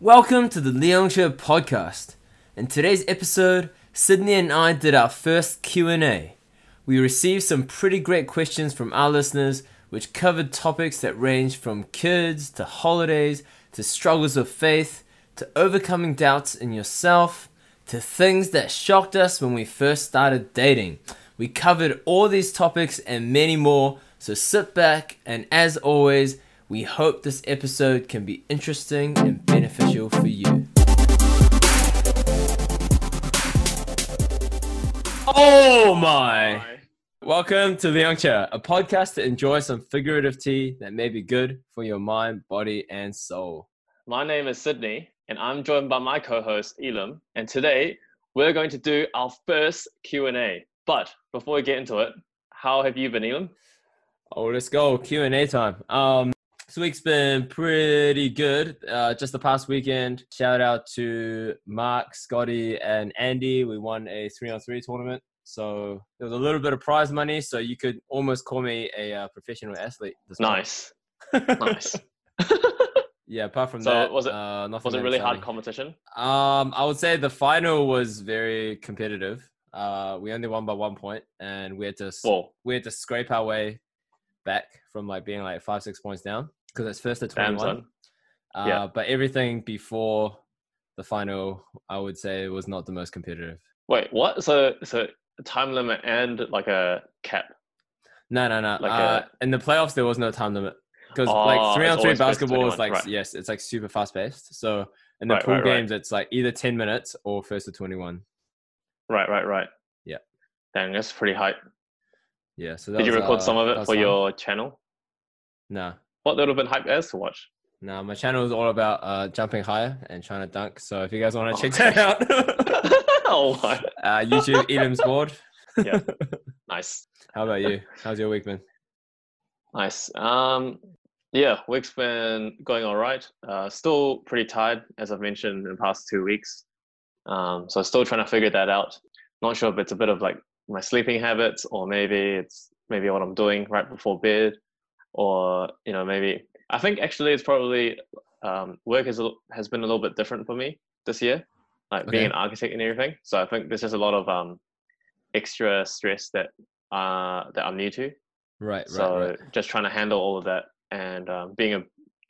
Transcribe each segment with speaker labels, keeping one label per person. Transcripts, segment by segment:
Speaker 1: Welcome to the Leon Show podcast. In today's episode, Sidney and I did our first Q&A. We received some pretty great questions from our listeners which covered topics that range from kids to holidays to struggles of faith to overcoming doubts in yourself to things that shocked us when we first started dating. We covered all these topics and many more, so sit back and as always, we hope this episode can be interesting and beneficial for you. Oh my! Welcome to the Yum Cha, a podcast to enjoy some figurative tea that may be good for your mind, body, and soul.
Speaker 2: My name is Sidney, and I'm joined by my co-host Elim. And today we're going to do our first Q and A. But before we get into it, how have you been, Elim?
Speaker 1: Oh, let's go Q and A time. Um, this week's been pretty good. Uh, just the past weekend, shout out to Mark, Scotty, and Andy. We won a three on three tournament. So there was a little bit of prize money. So you could almost call me a uh, professional athlete.
Speaker 2: Nice, nice.
Speaker 1: yeah. Apart from
Speaker 2: So
Speaker 1: that,
Speaker 2: was it-
Speaker 1: uh, nothing
Speaker 2: Was it really hard competition?
Speaker 1: Um, I would say the final was very competitive. Uh, we only won by one point, and we had to
Speaker 2: Whoa,
Speaker 1: we had to scrape our way back from like being like five six points down because it's first to twenty
Speaker 2: damn
Speaker 1: one.
Speaker 2: son.
Speaker 1: Uh,
Speaker 2: Yeah.
Speaker 1: But everything before the final, I would say, was not the most competitive.
Speaker 2: Wait, what? So, so time limit and like a cap.
Speaker 1: No, no, no.
Speaker 2: Like
Speaker 1: uh, in the playoffs, there was no time limit because
Speaker 2: Oh,
Speaker 1: like three on three
Speaker 2: always first to
Speaker 1: basketball is like
Speaker 2: right.
Speaker 1: yes, it's like super fast paced. So in the
Speaker 2: Right,
Speaker 1: pool
Speaker 2: right,
Speaker 1: games, it's like either ten minutes or first to twenty one.
Speaker 2: Right, right, right.
Speaker 1: Yeah.
Speaker 2: Dang, that's pretty hype.
Speaker 1: Yeah. So
Speaker 2: Did you record
Speaker 1: uh,
Speaker 2: some of it for
Speaker 1: fun.
Speaker 2: your channel?
Speaker 1: No,
Speaker 2: What would have been hype as to watch?
Speaker 1: no. My channel is all about uh, jumping higher and trying to dunk. So if you guys want to check that out,
Speaker 2: oh my,
Speaker 1: uh, YouTube Elim's board.
Speaker 2: Yeah. nice.
Speaker 1: How about you? How's your week been?
Speaker 2: Nice. Um, yeah, week's been going all right. Uh, still pretty tired, as I've mentioned in the past two weeks. Um, so still trying to figure that out. Not sure if it's a bit of like my sleeping habits, or maybe it's maybe what I'm doing right before bed, or you know maybe I think actually it's probably um, work has has been a little bit different for me this year, like being an architect and everything. So I think there's just a lot of um, extra stress that uh, that I'm new to
Speaker 1: Right, right,
Speaker 2: so
Speaker 1: right.
Speaker 2: just trying to handle all of that and um, being a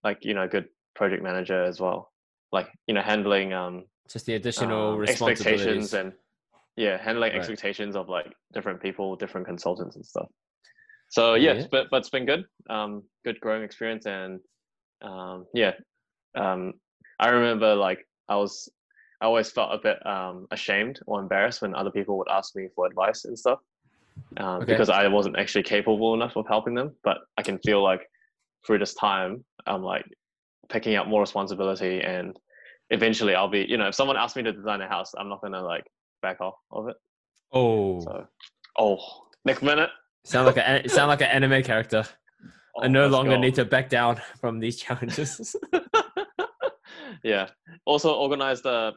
Speaker 2: like you know good project manager as well like you know handling um,
Speaker 1: Just the additional
Speaker 2: um,
Speaker 1: responsibilities.
Speaker 2: expectations and yeah handling
Speaker 1: Right.
Speaker 2: expectations of like different people different consultants and stuff so yeah,
Speaker 1: Yeah.
Speaker 2: but but it's been good um good growing experience and um yeah um i remember like i was i always felt a bit um ashamed or embarrassed when other people would ask me for advice and stuff um,
Speaker 1: Okay.
Speaker 2: because i wasn't actually capable enough of helping them but i can feel like through this time i'm like picking up more responsibility and eventually i'll be you know if someone asks me to design a house i'm not gonna like back off of it
Speaker 1: oh,
Speaker 2: so oh next minute
Speaker 1: sound like a sound like an anime character. I
Speaker 2: oh,
Speaker 1: no longer
Speaker 2: go.
Speaker 1: need to back down from these challenges.
Speaker 2: yeah. Also organized a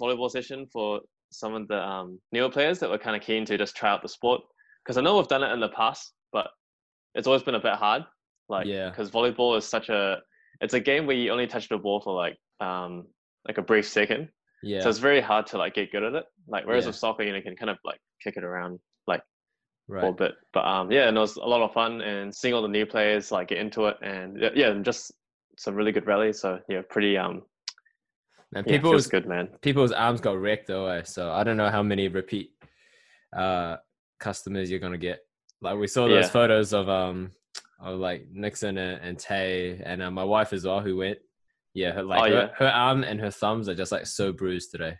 Speaker 2: volleyball session for some of the um, newer players that were kind of keen to just try out the sport. Because I know we've done it in the past, but it's always been a bit hard. Like,
Speaker 1: Yeah.
Speaker 2: because volleyball is such a, it's a game where you only touch the ball for like, um, like a brief second.
Speaker 1: yeah,
Speaker 2: So it's very hard to like get good at it. Like, whereas
Speaker 1: Yeah.
Speaker 2: with soccer, you know, you can kind of like kick it around like a
Speaker 1: right.
Speaker 2: bit. But um, yeah, and it was a lot of fun and seeing all the new players like get into it and yeah, yeah, and just some really good rallies. So yeah, pretty um,
Speaker 1: And
Speaker 2: yeah,
Speaker 1: people's
Speaker 2: feels good, man.
Speaker 1: people's arms got wrecked though, eh? so I don't know how many repeat uh customers you're gonna get. Like we saw those
Speaker 2: Yeah.
Speaker 1: photos of um of like Nixon and, and Tay and uh, my wife as well who went. Yeah, her, like
Speaker 2: Oh,
Speaker 1: her,
Speaker 2: yeah.
Speaker 1: her arm and her thumbs are just like so bruised today.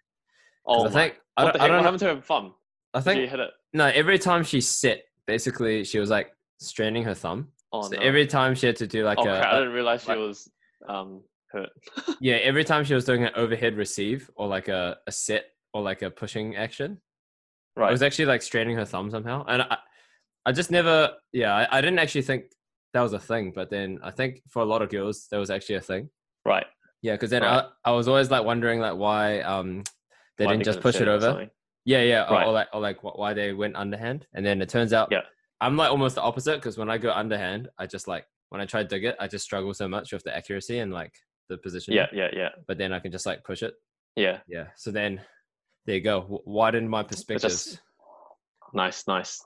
Speaker 2: Oh,
Speaker 1: I think I
Speaker 2: what
Speaker 1: don't, I don't
Speaker 2: What
Speaker 1: know,
Speaker 2: happened to her thumb?
Speaker 1: I think
Speaker 2: hit it?
Speaker 1: no. Every time she sit, basically she was like straining her thumb.
Speaker 2: Oh
Speaker 1: so
Speaker 2: no!
Speaker 1: every time she had to do like
Speaker 2: oh,
Speaker 1: a,
Speaker 2: crap, I didn't realize she
Speaker 1: like-
Speaker 2: was um hurt.
Speaker 1: yeah, every time she was doing an overhead receive or like a, a set or like a pushing action,
Speaker 2: right.
Speaker 1: was actually like straining her thumb somehow, and I, I just never, yeah, I, I didn't actually think that was a thing, but then I think for a lot of girls that was actually a thing.
Speaker 2: right.
Speaker 1: Yeah, because then
Speaker 2: Right.
Speaker 1: I, I was always like wondering like why um they
Speaker 2: Why
Speaker 1: didn't just push it over. Yeah, yeah, or,
Speaker 2: Right.
Speaker 1: or like or like wh- why they went underhand, and then it turns out
Speaker 2: Yeah.
Speaker 1: I'm like almost the opposite because when I go underhand, I just like when I try to dig it, I just struggle so much with the accuracy and like the position.
Speaker 2: Yeah, yeah, yeah,
Speaker 1: But then I can just like push it.
Speaker 2: yeah.
Speaker 1: Yeah. So then there you go. W- Widen my perspectives.
Speaker 2: just nice, nice,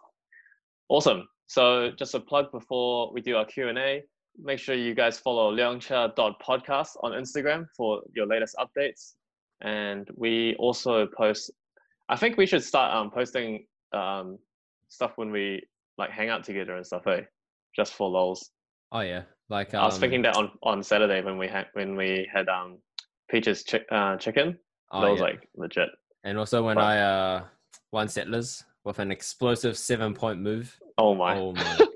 Speaker 2: awesome. So just a plug before we do our Q and A. Make sure you guys follow Podcast on Instagram for your latest updates, and we also post. I think we should start um, posting um, stuff when we like hang out together and stuff. Eh? Just for lols.
Speaker 1: Oh yeah. Like
Speaker 2: I was
Speaker 1: um,
Speaker 2: thinking that on, on Saturday when we had when we had um Peaches chick uh, chicken.
Speaker 1: oh,
Speaker 2: that was
Speaker 1: yeah.
Speaker 2: like legit.
Speaker 1: and also when
Speaker 2: but-
Speaker 1: I uh won settlers with an explosive seven point move.
Speaker 2: Oh my.
Speaker 1: Oh my.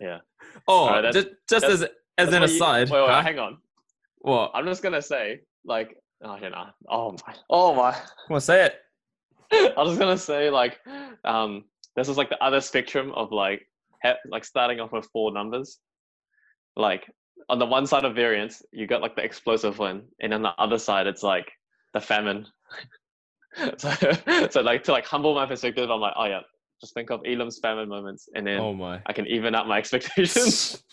Speaker 2: Yeah.
Speaker 1: Oh,
Speaker 2: that's-
Speaker 1: just just as as an
Speaker 2: you-
Speaker 1: aside.
Speaker 2: wait, wait,
Speaker 1: huh?
Speaker 2: hang on.
Speaker 1: What?
Speaker 2: I'm just gonna say like oh yeah, nah. oh my oh my.
Speaker 1: On, say it.
Speaker 2: I was gonna say like um this is like the other spectrum of like ha- like starting off with four numbers. Like on the one side of variance, you got like the explosive one, and on the other side, it's like the famine. so, so like to like humble my perspective, I'm like, oh yeah, just think of Elim's famine moments, and then
Speaker 1: Oh my.
Speaker 2: I can even up my expectations.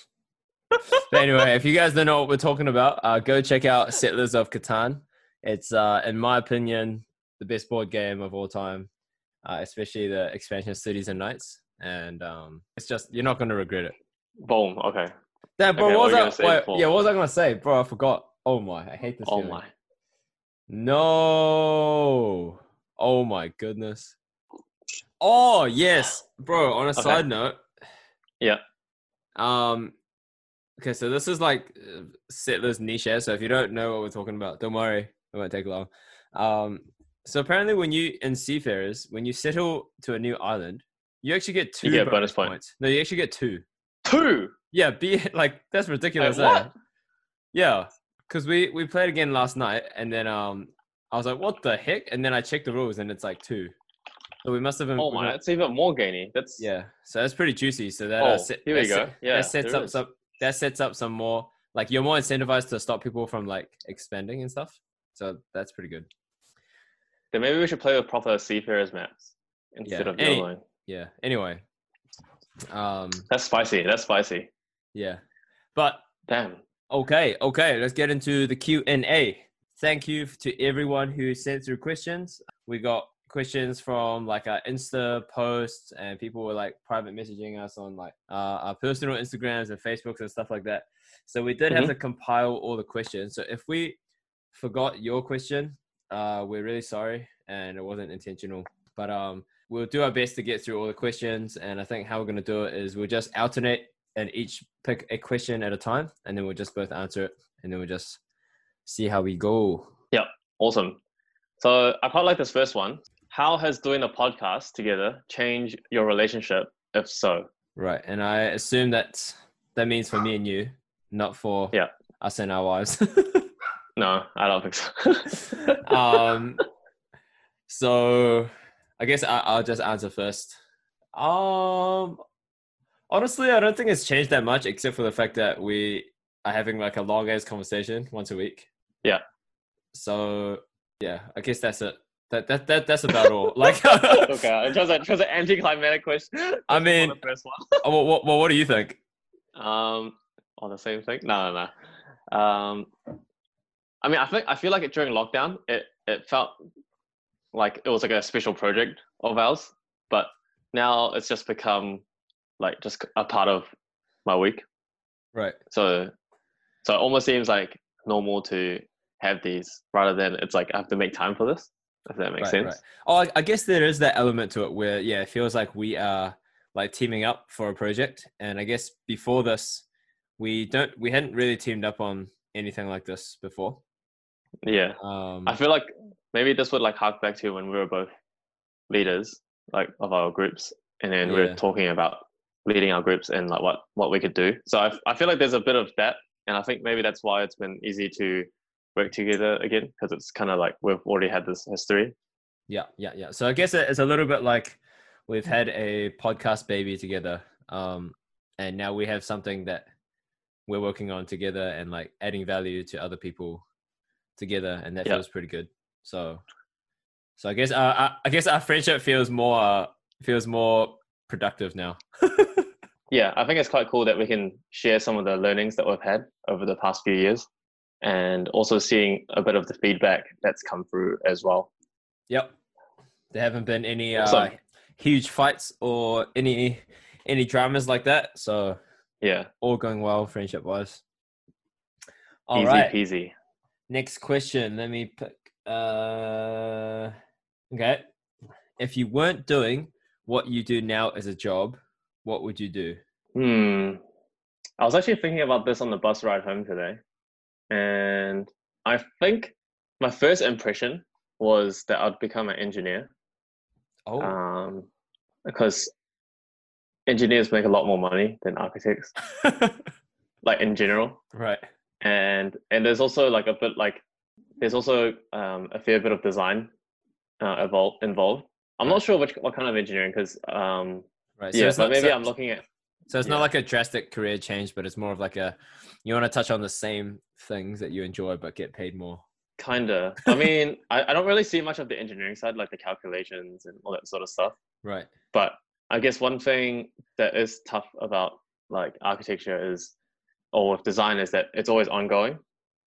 Speaker 1: Anyway, if you guys don't know what we're talking about, uh, go check out Settlers of Catan. It's, uh, in my opinion, the best board game of all time, uh, especially the expansion Cities and Knights. And um, it's just you're not going to regret it.
Speaker 2: Boom. Okay.
Speaker 1: Damn, bro,
Speaker 2: Okay,
Speaker 1: what
Speaker 2: what
Speaker 1: was I? wait, yeah, what was I going to say, bro? I forgot. Oh my, I hate this. Game.
Speaker 2: Oh
Speaker 1: feeling.
Speaker 2: my.
Speaker 1: No. Oh my goodness. Oh yes, bro. On a
Speaker 2: Okay.
Speaker 1: side note.
Speaker 2: Yeah.
Speaker 1: Um. Okay, so this is like uh, settlers niche. So if you don't know what we're talking about, don't worry, it won't take long. Um. So apparently, when you in seafarers, when you settle to a new island, you actually get two you
Speaker 2: get bonus point.
Speaker 1: points. No, you actually get two.
Speaker 2: Two.
Speaker 1: Yeah, be like that's ridiculous. Eh?
Speaker 2: what?
Speaker 1: Yeah, because we we played again last night, and then um, I was like, "What the heck?" And then I checked the rules, and it's like two. So we must have been.
Speaker 2: Oh my, that's even more gainy. That's
Speaker 1: yeah, so that's pretty juicy. So that
Speaker 2: Oh,
Speaker 1: uh, set,
Speaker 2: here we
Speaker 1: that
Speaker 2: go.
Speaker 1: set-
Speaker 2: Yeah,
Speaker 1: that sets up
Speaker 2: is.
Speaker 1: some. That sets up some more. Like you're more incentivized to stop people from like expanding and stuff. So that's pretty good.
Speaker 2: then maybe we should play with proper seafarers maps instead
Speaker 1: Yeah,
Speaker 2: of
Speaker 1: any-
Speaker 2: YOLOing.
Speaker 1: Yeah. Anyway. Um.
Speaker 2: That's spicy. That's spicy.
Speaker 1: Yeah. But
Speaker 2: Damn.
Speaker 1: Okay, okay, let's get into the Q&A. Thank you to everyone who sent through questions. We got questions from like our Insta posts and people were like private messaging us on like uh, our personal Instagrams and Facebooks and stuff like that. So we did have
Speaker 2: Mhm.
Speaker 1: to compile all the questions. So if we forgot your question, uh, we're really sorry and it wasn't intentional. But um, we'll do our best to get through all the questions. And I think how we're going to do it is we'll just alternate and each pick a question at a time and then we'll just both answer it and then we'll just see how we go.
Speaker 2: Yeah, awesome. So I quite like this first one. How has doing a podcast together changed your relationship? If so,
Speaker 1: Right. And I assume that that means for me and you, not for
Speaker 2: Yeah.
Speaker 1: us and our wives.
Speaker 2: no, I don't think so.
Speaker 1: um, so I guess I, I'll just answer first. Um, honestly, I don't think it's changed that much, except for the fact that we are having like a long ass conversation once a week.
Speaker 2: Yeah.
Speaker 1: So yeah, I guess that's it. That that, that that's about all. Like,
Speaker 2: okay, it was, a, it was an anticlimactic question.
Speaker 1: I mean-
Speaker 2: first one.
Speaker 1: what, what, what, what do you think?
Speaker 2: Um, on the same thing? No, no, no. Um, I mean, I think I feel like it during lockdown, it it felt like it was like a special project of ours, but now it's just become like just a part of my week.
Speaker 1: Right.
Speaker 2: So, so it almost seems like normal to have these rather than it's like I have to make time for this. If that makes
Speaker 1: right,
Speaker 2: sense.
Speaker 1: right. Oh, I, I guess there is that element to it where, yeah, it feels like we are like teaming up for a project. And I guess before this, we don't, we hadn't really teamed up on anything like this before.
Speaker 2: Yeah.
Speaker 1: Um,
Speaker 2: I feel like maybe this would like hark back to when we were both leaders, like of our groups, and then we
Speaker 1: Yeah.
Speaker 2: were talking about leading our groups and like what what we could do. So I I feel like there's a bit of that, and I think maybe that's why it's been easy to work together again because it's kind of like we've already had this history.
Speaker 1: yeah, yeah, yeah. So I guess it's a little bit like we've had a podcast baby together. Um, and now we have something that we're working on together and like adding value to other people together. And that
Speaker 2: Yeah.
Speaker 1: feels pretty good. So, so I guess, uh, I, I guess our friendship feels more, uh, feels more productive now.
Speaker 2: yeah, I think it's quite cool that we can share some of the learnings that we've had over the past few years, and also seeing a bit of the feedback that's come through as well.
Speaker 1: Yep. There haven't been any uh,
Speaker 2: Awesome.
Speaker 1: huge fights or any any dramas like that. So
Speaker 2: Yeah,
Speaker 1: all going well, friendship wise. All
Speaker 2: easy
Speaker 1: right.
Speaker 2: peasy.
Speaker 1: Next question. Let me pick. Uh, okay. If you weren't doing what you do now as a job, what would you do?
Speaker 2: Hmm. I was actually thinking about this on the bus ride home today, and I think my first impression was that I'd become an engineer.
Speaker 1: Oh,
Speaker 2: Um, because engineers make a lot more money than architects, like in general.
Speaker 1: right.
Speaker 2: And and there's also like a bit like there's also um, a fair bit of design uh, involved involved. I'm not sure which what kind of engineering because um,
Speaker 1: Right.
Speaker 2: yeah, but
Speaker 1: not-
Speaker 2: maybe
Speaker 1: so-
Speaker 2: I'm looking at
Speaker 1: So it's
Speaker 2: Yeah.
Speaker 1: not like a drastic career change, but it's more of like a you want to touch on the same things that you enjoy but get paid more.
Speaker 2: kinda. I mean, I, I don't really see much of the engineering side, like the calculations and all that sort of stuff.
Speaker 1: Right.
Speaker 2: But I guess one thing that is tough about like architecture is, or with design, is that it's always ongoing.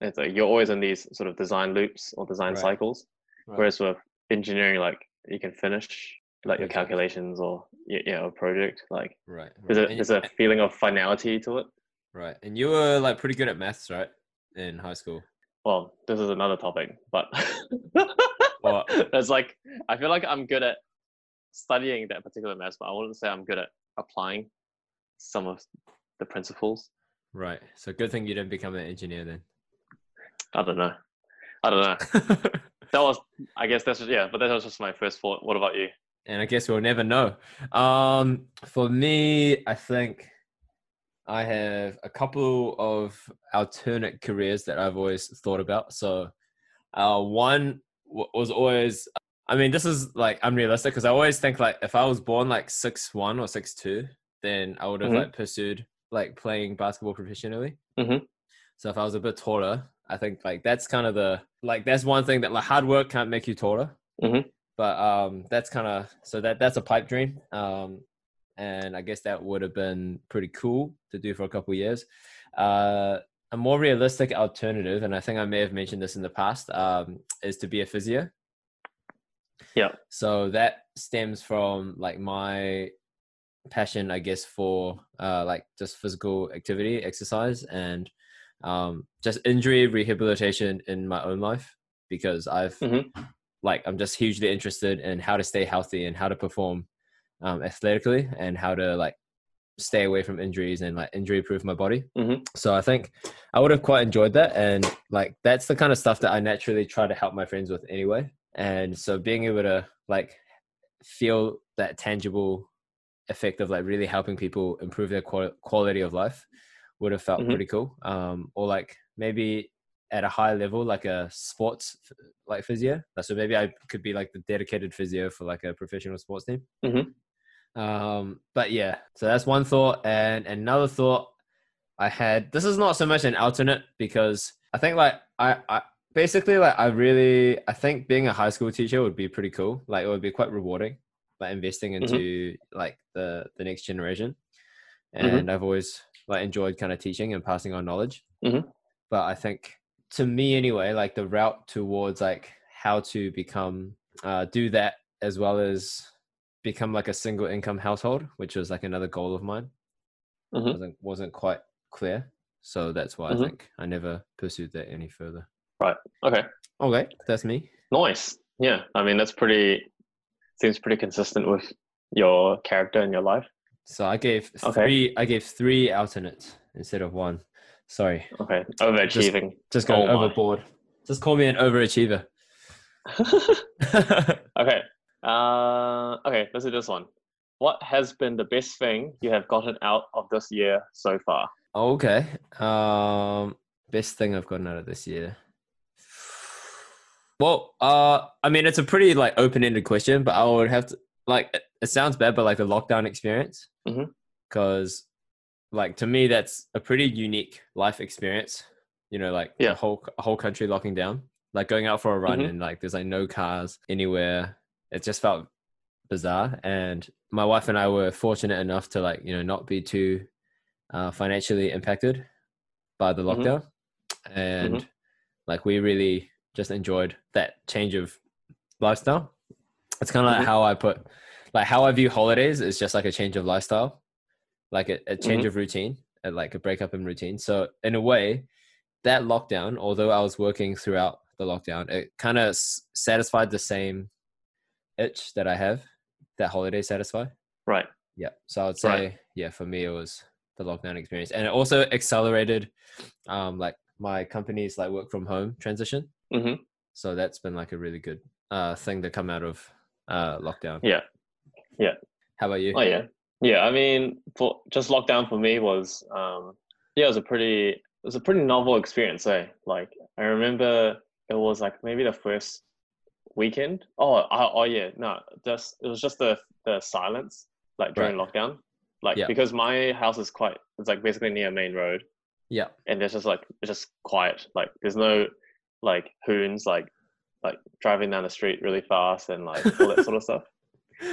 Speaker 2: It's like you're always in these sort of design loops or design
Speaker 1: Right.
Speaker 2: cycles.
Speaker 1: Right.
Speaker 2: Whereas with engineering, like you can finish like your calculations or y- yeah, a project. Like
Speaker 1: Right.
Speaker 2: there's a there's a feeling of finality to it.
Speaker 1: right. And you were like pretty good at maths, right? In high school.
Speaker 2: Well, this is another topic, but it's like I feel like I'm good at studying that particular maths, but I wouldn't say I'm good at applying some of the principles.
Speaker 1: Right. So good thing you didn't become an engineer then.
Speaker 2: I don't know. I don't know. That was, I guess that's just, yeah, but that was just my first thought. What about you?
Speaker 1: and I guess we'll never know. Um, for me, I think I have a couple of alternate careers that I've always thought about. So, uh, one w- was always, I mean, this is like unrealistic because I always think like if I was born like six one or six two, then I would have
Speaker 2: Mhm.
Speaker 1: like pursued like playing basketball professionally.
Speaker 2: Mhm.
Speaker 1: So if I was a bit taller, I think like that's kind of the like that's one thing that like hard work can't make you taller but um that's kind of so that that's a pipe dream um and i guess that would have been pretty cool to do for a couple of years uh a more realistic alternative and i think i may have mentioned this in the past um is to be a physio
Speaker 2: Yeah.
Speaker 1: so that stems from like my passion i guess for uh like just physical activity exercise and um just injury rehabilitation in my own life because i've
Speaker 2: Mhm.
Speaker 1: like i'm just hugely interested in how to stay healthy and how to perform um athletically and how to like stay away from injuries and like injury proof my body
Speaker 2: Mhm.
Speaker 1: so i think i would have quite enjoyed that and like that's the kind of stuff that i naturally try to help my friends with anyway and so being able to like feel that tangible effect of like really helping people improve their qual- quality of life would have felt
Speaker 2: Mhm.
Speaker 1: pretty cool. Um or like maybe at a high level like a sports like physio. So maybe i could be like the dedicated physio for like a professional sports team.
Speaker 2: Mhm.
Speaker 1: um but yeah. So that's one thought. And another thought i had this is not so much an alternate because i think like i i basically like i really i think being a high school teacher would be pretty cool. Like it would be quite rewarding like investing into like the the next generation
Speaker 2: Mhm.
Speaker 1: and i've always like enjoyed kind of teaching and passing on knowledge
Speaker 2: Mhm.
Speaker 1: but i think to me anyway like the route towards like how to become uh do that as well as become like a single income household which was like another goal of mine
Speaker 2: Mhm.
Speaker 1: wasn't wasn't quite clear so that's why i think i never pursued that any further Right.
Speaker 2: Okay.
Speaker 1: okay that's me
Speaker 2: Nice. Yeah. I mean, that's pretty, seems pretty consistent with your character and your life.
Speaker 1: so i gave
Speaker 2: Okay.
Speaker 1: three i gave three alternates instead of one sorry
Speaker 2: Okay. Overachieving.
Speaker 1: just going
Speaker 2: Oh my.
Speaker 1: overboard just call me an overachiever
Speaker 2: okay. Uh, okay. Let's do this one. What has been the best thing you have gotten out of this year so far?
Speaker 1: Okay. Um, best thing I've gotten out of this year. Well, uh, I mean, it's a pretty like open-ended question, but I would have to like. It, sounds bad, but like the lockdown experience, because like to me, that's a pretty unique life experience. You know, like
Speaker 2: Yeah.
Speaker 1: the whole a whole country locking down, like going out for a run
Speaker 2: Mhm.
Speaker 1: and like there's like no cars anywhere. It just felt bizarre, and my wife and I were fortunate enough to like you know not be too uh, financially impacted by the
Speaker 2: Mhm.
Speaker 1: lockdown, and like we really just enjoyed that change of lifestyle. It's kind of like
Speaker 2: Mhm.
Speaker 1: how I put, like how I view holidays is just like a change of lifestyle, like a, a change
Speaker 2: Mhm.
Speaker 1: of routine, and like a breakup in routine. So in a way, that lockdown, although I was working throughout the lockdown, it kind of s- satisfied the same itch that I have, that holiday satisfy.
Speaker 2: Right.
Speaker 1: Yeah. So I would say,
Speaker 2: Right.
Speaker 1: yeah, for me, it was the lockdown experience. And it also accelerated um, like my company's like work from home transition.
Speaker 2: Hmm
Speaker 1: So that's been like a really good uh, thing to come out of uh, lockdown.
Speaker 2: Yeah. Yeah.
Speaker 1: How about you?
Speaker 2: Oh yeah, yeah. I mean, for just lockdown for me was, um, yeah, it was a pretty, it was a pretty novel experience. Eh? Like I remember it was like maybe the first weekend. Oh, oh, oh yeah, no, just it was just the the silence like during lockdown. Like
Speaker 1: Yeah.
Speaker 2: because my house is quite, it's like basically near main road,
Speaker 1: Yeah.
Speaker 2: and there's just like it's just quiet. Like there's no like hoons like like driving down the street really fast and like all that sort of stuff.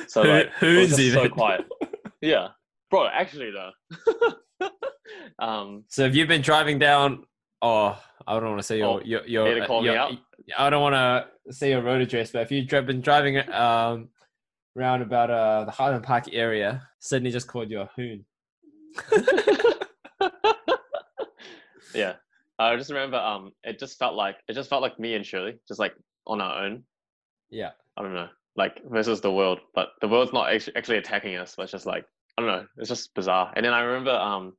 Speaker 2: So like it
Speaker 1: who's
Speaker 2: just so quiet. Yeah, bro. Actually, though. um.
Speaker 1: So have you've been driving down? Oh, I don't want to say your
Speaker 2: Oh,
Speaker 1: your your.
Speaker 2: to call me out?
Speaker 1: I don't want to say your road address, but if you've been driving um around about uh the Highland Park area, Sidney just called you a hoon.
Speaker 2: yeah, I just remember. Um, it just felt like it just felt like me and Shirley, just like on our own.
Speaker 1: Yeah.
Speaker 2: I don't know, like versus the world, but the world's not actually attacking us. But it's just like I don't know. It's just bizarre. And then I remember, um,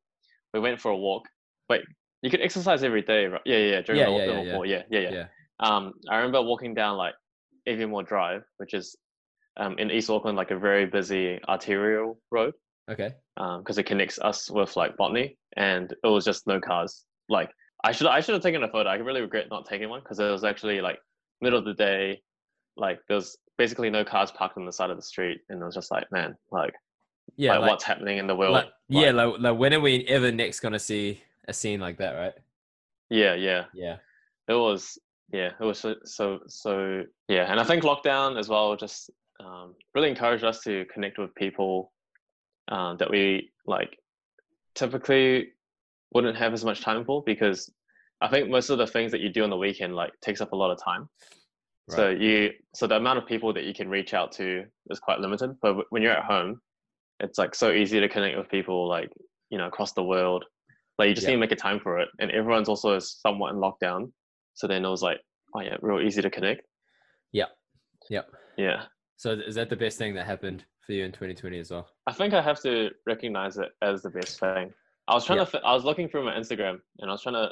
Speaker 2: we went for a walk. Wait, you could exercise every day, right? Yeah, yeah, yeah, during
Speaker 1: Yeah,
Speaker 2: the
Speaker 1: yeah,
Speaker 2: lockdown
Speaker 1: yeah,
Speaker 2: before. Yeah, yeah, yeah.
Speaker 1: Yeah.
Speaker 2: Um, I remember walking down like Aviemore Drive, which is um in East Auckland, like a very busy arterial road
Speaker 1: Okay.
Speaker 2: Um because it connects us with like Botany, and it was just no cars. Like I should I should have taken a photo. I really regret not taking one because it was actually like middle of the day. Like there was basically no cars parked on the side of the street, and it was just like, man, like,
Speaker 1: Yeah.
Speaker 2: like,
Speaker 1: like-
Speaker 2: what's happening in the world?
Speaker 1: like- yeah.
Speaker 2: Like,
Speaker 1: Like, like when are we ever next gonna see a scene like that? Right.
Speaker 2: yeah, yeah.
Speaker 1: Yeah.
Speaker 2: It was yeah, it was so so, so yeah, and I think lockdown as well just um, really encouraged us to connect with people um, that we like typically wouldn't have as much time for because I think most of the things that you do on the weekend like takes up a lot of time. So you so the amount of people that you can reach out to is quite limited. But when you're at home, it's like so easy to connect with people like you know across the world. Like you just
Speaker 1: Yeah.
Speaker 2: need to make a time for it, and everyone's also somewhat in lockdown. So then it was like, oh yeah, real easy to connect.
Speaker 1: Yeah. Yep.
Speaker 2: Yeah,
Speaker 1: So is that the best thing that happened for you in 2020 as well?
Speaker 2: I think I have to recognize it as the best thing. I was trying
Speaker 1: Yeah.
Speaker 2: to, I was looking through my Instagram, and I was trying to,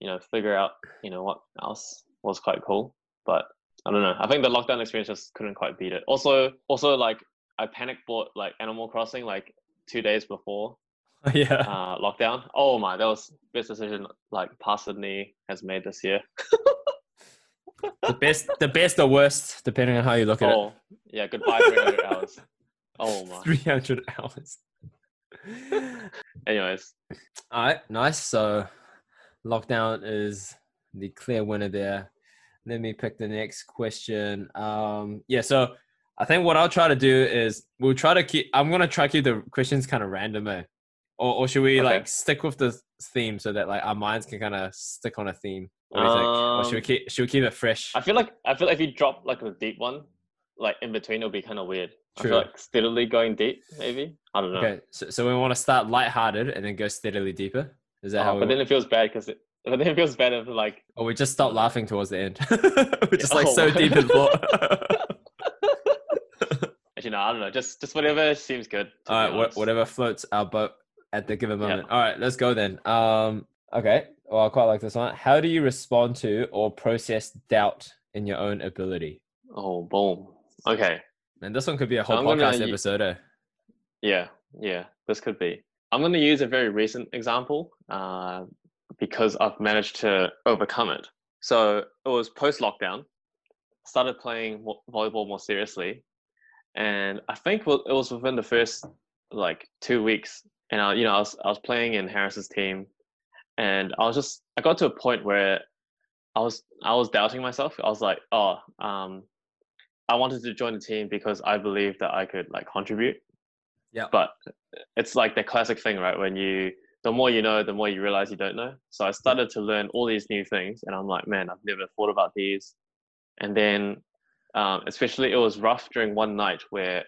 Speaker 2: you know, figure out, you know, what else was quite cool. But I don't know. I think the lockdown experience just couldn't quite beat it. Also, also like I panic bought like Animal Crossing like two days before
Speaker 1: yeah.
Speaker 2: uh, lockdown. Oh my, that was best decision like past Sidney has made this year.
Speaker 1: the best, the best or worst, depending on how you look at
Speaker 2: Oh yeah, goodbye 300 hours. Oh my.
Speaker 1: 300 hours.
Speaker 2: Anyways,
Speaker 1: All right, nice. So lockdown is the clear winner there. Let me pick the next question. Um, yeah, so I think what I'll try to do is we'll try to keep. I'm gonna try to keep the questions kind of random, eh? Or, or should we
Speaker 2: Okay.
Speaker 1: like stick with the theme so that like our minds can kind of stick on a theme? You think? Or should we
Speaker 2: Um,
Speaker 1: keep should we keep it fresh?
Speaker 2: I feel like I feel like if you drop like a deep one, like in between, it'll be kind of weird. I
Speaker 1: True.
Speaker 2: feel like steadily going deep, maybe. I don't know.
Speaker 1: Okay, so, so we want to start lighthearted and then go steadily deeper. Is that
Speaker 2: Oh,
Speaker 1: how? We,
Speaker 2: but then it feels bad because it. But then it feels bad if like.
Speaker 1: or we just stop laughing towards the end. We're just like
Speaker 2: Oh,
Speaker 1: so deep in thought.
Speaker 2: Actually, no, I don't know. Just just whatever seems good.
Speaker 1: All right,
Speaker 2: honest.
Speaker 1: whatever floats our boat at the given moment. All right, let's go then. Um, okay. Well, I quite like this one. How do you respond to or process doubt in your own ability?
Speaker 2: Oh, boom. Okay.
Speaker 1: And this one could be a whole
Speaker 2: gonna
Speaker 1: podcast episode. Eh?
Speaker 2: Yeah, yeah, this could be. I'm going to use a very recent example uh, because I've managed to overcome it. So it was post lockdown, started playing volleyball more seriously, and I think it was within the first like two weeks. And I, you know, I was I was playing in Harris's team, and I was just I got to a point where I was I was doubting myself. I was like, oh, um, I wanted to join the team because I believed that I could like contribute
Speaker 1: Yeah.
Speaker 2: But it's like the classic thing, right? When you the more you know, the more you realize you don't know. So I started to learn all these new things, and I'm like, man, I've never thought about these. And then, um, especially, it was rough during one night where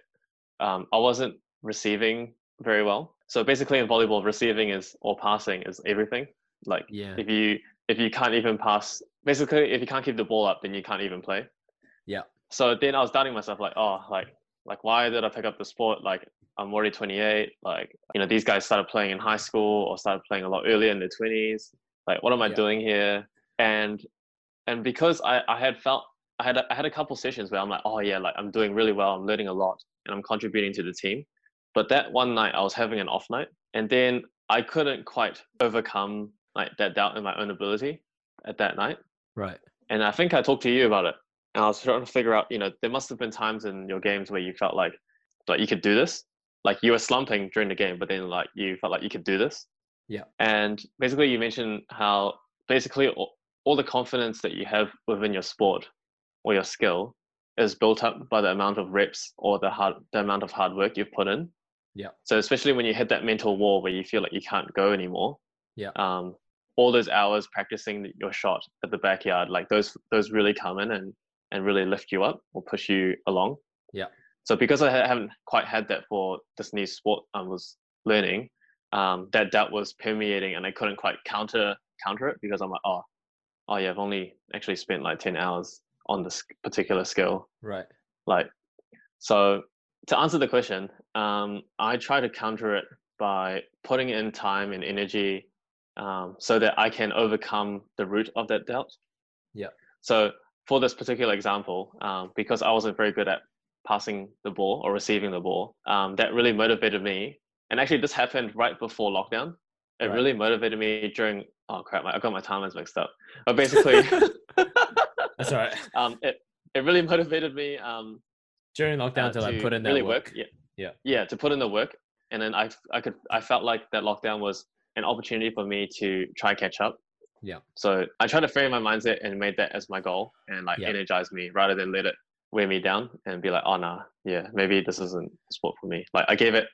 Speaker 2: um, I wasn't receiving very well. So basically, in volleyball, receiving is or passing is everything. Like,
Speaker 1: Yeah.
Speaker 2: if you if you can't even pass, basically, if you can't keep the ball up, then you can't even play.
Speaker 1: Yeah.
Speaker 2: So then I was doubting myself, like, oh, like, like why did I pick up the sport? Like, I'm already 28. Like, you know, these guys started playing in high school or started playing a lot earlier in their 20s. Like, what am I
Speaker 1: Yeah.
Speaker 2: doing here? And and because I I had felt I had a, I had a couple sessions where I'm like, oh yeah, like I'm doing really well. I'm learning a lot and I'm contributing to the team. But that one night I was having an off night, and then I couldn't quite overcome like that doubt in my own ability at that night.
Speaker 1: Right.
Speaker 2: And I think I talked to you about it. And I was trying to figure out, you know, there must have been times in your games where you felt like like you could do this. Like you were slumping during the game, but then like you felt like you could do this.
Speaker 1: Yeah.
Speaker 2: And basically you mentioned how basically all, all the confidence that you have within your sport or your skill is built up by the amount of reps or the hard the amount of hard work you've put in.
Speaker 1: Yeah.
Speaker 2: So especially when you hit that mental wall where you feel like you can't go anymore.
Speaker 1: Yeah.
Speaker 2: Um, all those hours practicing your shot at the backyard, like those those really come in and and really lift you up or push you along.
Speaker 1: Yeah.
Speaker 2: So because I haven't quite had that for this new sport I was learning, um, that doubt was permeating, and I couldn't quite counter counter it because I'm like, oh, oh yeah, I've only actually spent like ten hours on this particular skill.
Speaker 1: Right.
Speaker 2: Like, so to answer the question, um, I try to counter it by putting in time and energy um, so that I can overcome the root of that doubt.
Speaker 1: Yeah.
Speaker 2: So for this particular example, um, because I wasn't very good at passing the ball or receiving the ball, um, that really motivated me. And actually, this happened right before lockdown. It
Speaker 1: Right.
Speaker 2: really motivated me during. Oh crap! I got my timelines mixed up. But basically,
Speaker 1: That's all right.
Speaker 2: um, it it really motivated me. Um,
Speaker 1: During lockdown
Speaker 2: uh,
Speaker 1: to like put in that
Speaker 2: really
Speaker 1: work.
Speaker 2: Yeah.
Speaker 1: Yeah.
Speaker 2: Yeah, to put in the work, and then I I could I felt like that lockdown was an opportunity for me to try catch up.
Speaker 1: Yeah.
Speaker 2: So I tried to frame my mindset and made that as my goal and like
Speaker 1: Yeah.
Speaker 2: energize me rather than let it wear me down and be like, oh nah, yeah, maybe this isn't the sport for me. Like I gave it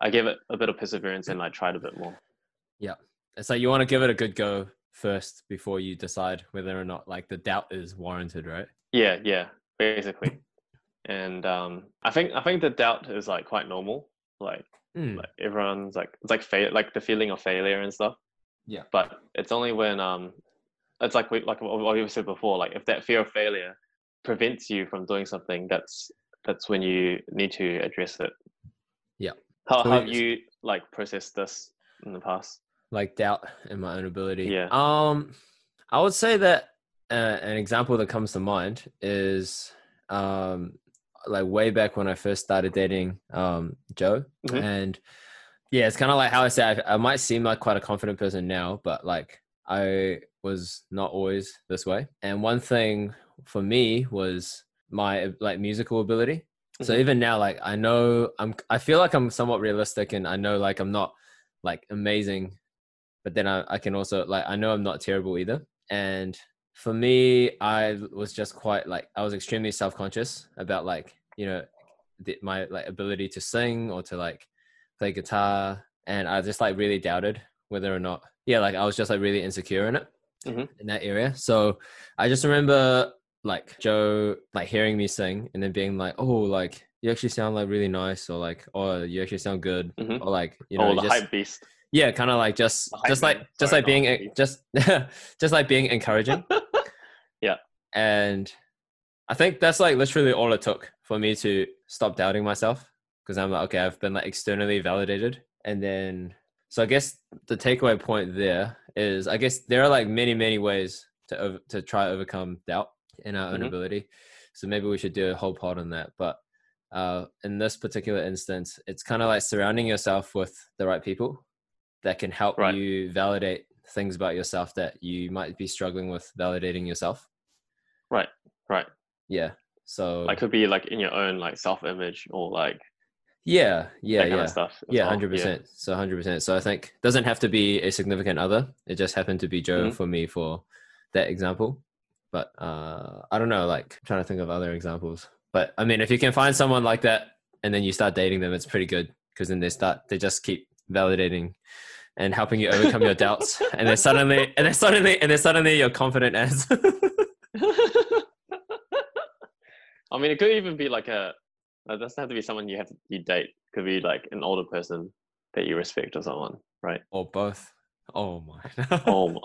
Speaker 2: I gave it a bit of perseverance and I tried a bit more. Yeah.
Speaker 1: It's like you want to give it a good go first before you decide whether or not like the doubt is warranted, right?
Speaker 2: Yeah, yeah, basically. and um I think I think the doubt is like quite normal. Like
Speaker 1: Mm.
Speaker 2: like everyone's like it's like fail like the feeling of failure and stuff
Speaker 1: Yeah.
Speaker 2: but it's only when um it's like we like what we said before like if that fear of failure prevents you from doing something that's that's when you need to address it
Speaker 1: Yeah.
Speaker 2: how,
Speaker 1: So
Speaker 2: how have you like processed this in the past
Speaker 1: like doubt in my own ability.
Speaker 2: Yeah.
Speaker 1: Um, I would say that uh, an example that comes to mind is um, like way back when I first started dating um Joe,
Speaker 2: Mhm.
Speaker 1: and yeah, it's kind of like how I said I, I might seem like quite a confident person now, but like I was not always this way. And one thing for me was my like musical ability. So
Speaker 2: Mhm.
Speaker 1: even now, like I know I'm, I feel like I'm somewhat realistic, and I know like I'm not like amazing, but then I, I can also like I know I'm not terrible either. And for me, I was just quite like I was extremely self conscious about like you know the, my like ability to sing or to like play guitar, and I just like really doubted whether or not yeah like I was just like really insecure in it
Speaker 2: Mhm.
Speaker 1: in that area. So I just remember like Joe like hearing me sing and then being like, oh, like you actually sound like really nice, or like, oh, you actually sound good,
Speaker 2: Mhm.
Speaker 1: or like you know,
Speaker 2: oh the
Speaker 1: just
Speaker 2: hype beast
Speaker 1: yeah, kind of like just just
Speaker 2: man.
Speaker 1: like just
Speaker 2: Sorry,
Speaker 1: like being
Speaker 2: hype
Speaker 1: just just like being encouraging.
Speaker 2: Yeah.
Speaker 1: and I think that's like literally all it took for me to stop doubting myself because I'm like, okay, I've been like externally validated, and then so I guess the takeaway point there is I guess there are like many many ways to over, to try overcome doubt in our own
Speaker 2: Mhm.
Speaker 1: ability. So maybe we should do a whole pod on that. But uh, in this particular instance, it's kind of like surrounding yourself with the right people that can help
Speaker 2: Right.
Speaker 1: you validate things about yourself that you might be struggling with validating yourself.
Speaker 2: right right
Speaker 1: Yeah. So
Speaker 2: like could be like in your own like self-image or like
Speaker 1: yeah, yeah, yeah.
Speaker 2: stuff
Speaker 1: Yeah,
Speaker 2: well.
Speaker 1: hundred percent. So hundred percent. So I think doesn't have to be a significant other. It just happened to be Joe
Speaker 2: Mhm.
Speaker 1: for me for that example. But uh I don't know, like trying to think of other examples. But I mean if you can find someone like that and then you start dating them, it's pretty good. because then they start they just keep validating and helping you overcome your doubts, and then suddenly and then suddenly and then suddenly you're confident as.
Speaker 2: I mean, it could even be like a. It doesn't have to be someone you have to you date. Could be like an older person that you respect or someone, right?
Speaker 1: or both. Oh my.
Speaker 2: Oh my.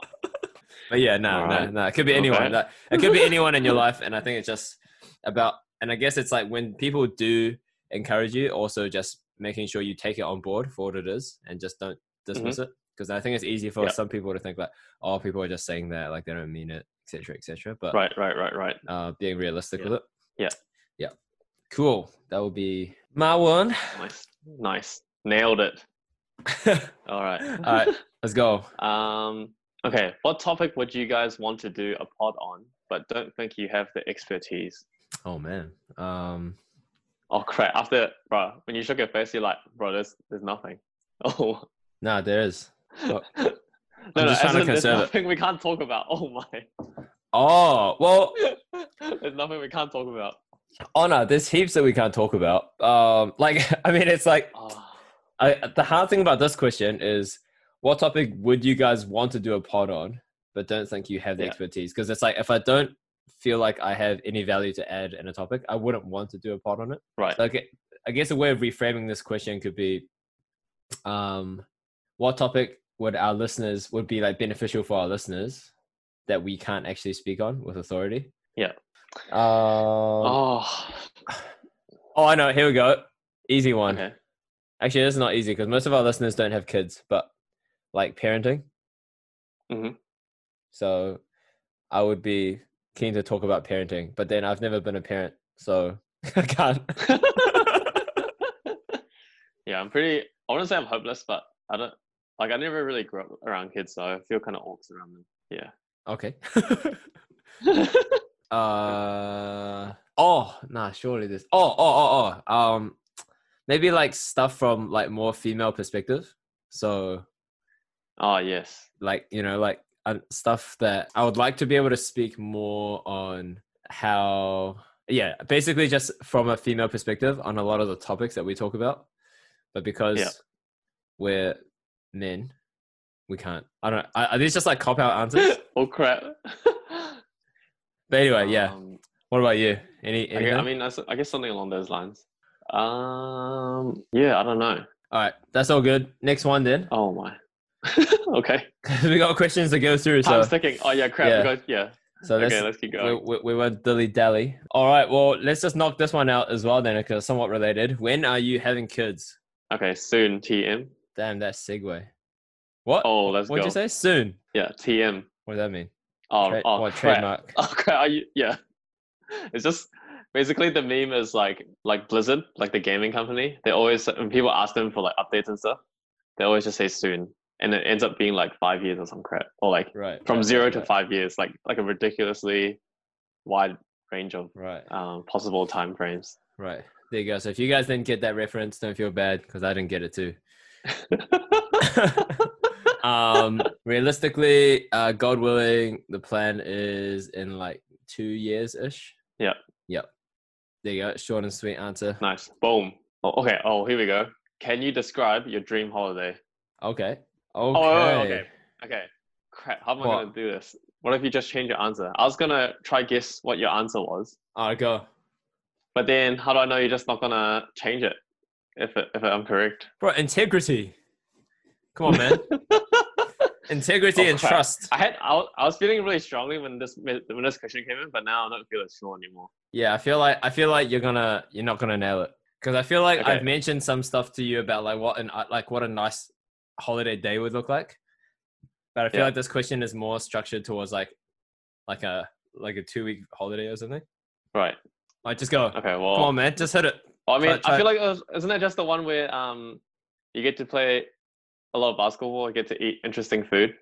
Speaker 1: But yeah, no, no, no. It could be anyone.
Speaker 2: Okay.
Speaker 1: Like, It could be anyone in your life, and I think it's just about. And I guess it's like when people do encourage you, also just making sure you take it on board for what it is, and just don't dismiss it. Because I think it's easy for
Speaker 2: Mm-hmm.
Speaker 1: Some people to think like, oh, people are just saying that, like they don't mean it, etc., etc. But
Speaker 2: Right, right, right, right.
Speaker 1: uh, being realistic
Speaker 2: Yeah.
Speaker 1: with it.
Speaker 2: Yeah.
Speaker 1: Yeah. Cool. That will be my one.
Speaker 2: Nice, nice. Nailed it. All right.
Speaker 1: All right, let's go.
Speaker 2: Um. Okay. What topic would you guys want to do a pod on, but don't think you have the expertise?
Speaker 1: Oh man. Um.
Speaker 2: Oh crap! After, bro, when you shook your face, you're like, bro, there's there's nothing. Oh.
Speaker 1: Nah, there is.
Speaker 2: No, no,
Speaker 1: just trying to conserve
Speaker 2: nothing we can't talk about. Oh my.
Speaker 1: Oh well.
Speaker 2: there's nothing we can't talk about.
Speaker 1: Oh no, there's heaps that we can't talk about. Um, like I mean, it's like
Speaker 2: Oh,
Speaker 1: I, the hard thing about this question is, what topic would you guys want to do a pod on, but don't think you have the
Speaker 2: Yeah.
Speaker 1: expertise? Because it's like if I don't feel like I have any value to add in a topic, I wouldn't want to do a pod on it.
Speaker 2: right.
Speaker 1: Like, I guess a way of reframing this question could be, um, what topic would our listeners would be like beneficial for our listeners that we can't actually speak on with authority?
Speaker 2: Yeah.
Speaker 1: Um,
Speaker 2: Oh.
Speaker 1: Oh, I know. Here we go. Easy one.
Speaker 2: Okay.
Speaker 1: Actually, it's not easy because most of our listeners don't have kids, but like parenting.
Speaker 2: Mhm.
Speaker 1: So I would be keen to talk about parenting, but then I've never been a parent, so I can't.
Speaker 2: yeah, I'm pretty. I want to say I'm hopeless, but I don't. Like, I never really grew up around kids, so I feel kind of awkward around them. Yeah.
Speaker 1: okay. uh oh, nah, surely this. Oh, oh, oh, oh. Um, maybe like stuff from like more female perspective. So
Speaker 2: oh yes.
Speaker 1: like you know like uh, stuff that i would like to be able to speak more on how yeah basically just from a female perspective on a lot of the topics that we talk about but because we're men we can't i don't are are these just like cop out answers
Speaker 2: oh crap.
Speaker 1: but anyway yeah
Speaker 2: Um,
Speaker 1: what about you any anything?
Speaker 2: I mean, I guess something along those lines. Um. Yeah, I don't know.
Speaker 1: all right that's all good next one then
Speaker 2: Oh my. okay.
Speaker 1: we got questions to go through so
Speaker 2: Time's ticking. Oh yeah, crap.
Speaker 1: Yeah.
Speaker 2: got- yeah.
Speaker 1: so
Speaker 2: Okay,
Speaker 1: let's
Speaker 2: let's keep
Speaker 1: we,
Speaker 2: going.
Speaker 1: we, we went dilly dally. All right, well, let's just knock this one out as well then, because it's somewhat related. When are you having kids?
Speaker 2: Okay, soon. TM.
Speaker 1: Damn, that's segue. What?
Speaker 2: Oh, let's
Speaker 1: What'd
Speaker 2: go.
Speaker 1: you say? Soon.
Speaker 2: Yeah, TM.
Speaker 1: What does that mean?
Speaker 2: Oh,
Speaker 1: Tra-
Speaker 2: oh crap.
Speaker 1: trademark?
Speaker 2: Oh crap! Are you, yeah, it's just basically the meme is like like Blizzard, like the gaming company. They always when people ask them for like updates and stuff, they always just say soon, and it ends up being like five years or some crap, or like
Speaker 1: Right.
Speaker 2: from
Speaker 1: right,
Speaker 2: zero
Speaker 1: right,
Speaker 2: to five years, like like a ridiculously wide range of
Speaker 1: Right,
Speaker 2: um, possible time frames.
Speaker 1: right. There you go. So if you guys didn't get that reference, don't feel bad because I didn't get it too. um, realistically, uh, God willing, the plan is in like two years ish.
Speaker 2: Yep.
Speaker 1: Yep. There you go. Short and sweet answer.
Speaker 2: nice, boom. Oh, okay. Oh, here we go. Can you describe your dream holiday?
Speaker 1: Okay. Okay.
Speaker 2: Oh, oh, okay. Okay. Crap. How am I
Speaker 1: What?
Speaker 2: gonna do this? What if you just change your answer? I was gonna try guess what your answer was,
Speaker 1: All right, go.
Speaker 2: but then how do I know you're just not gonna change it if it, if I'm correct?
Speaker 1: Bro, integrity. Come on, man. integrity
Speaker 2: Oh,
Speaker 1: and
Speaker 2: crap.
Speaker 1: trust.
Speaker 2: I had I, was- I was feeling really strongly when this when this question came in, but now I don't feel as strong anymore.
Speaker 1: Yeah, I feel like I feel like you're gonna you're not gonna nail it because I feel like
Speaker 2: Okay.
Speaker 1: I've mentioned some stuff to you about like what an like what a nice holiday day would look like, but I feel
Speaker 2: Yeah.
Speaker 1: like this question is more structured towards like like a like a two week holiday or something.
Speaker 2: Right.
Speaker 1: Like just go.
Speaker 2: Okay. Well,
Speaker 1: Come on, man, just hit it.
Speaker 2: well, I mean,
Speaker 1: try-
Speaker 2: I feel like was, isn't that just the one where um you get to play a lot of basketball, you get to eat interesting food,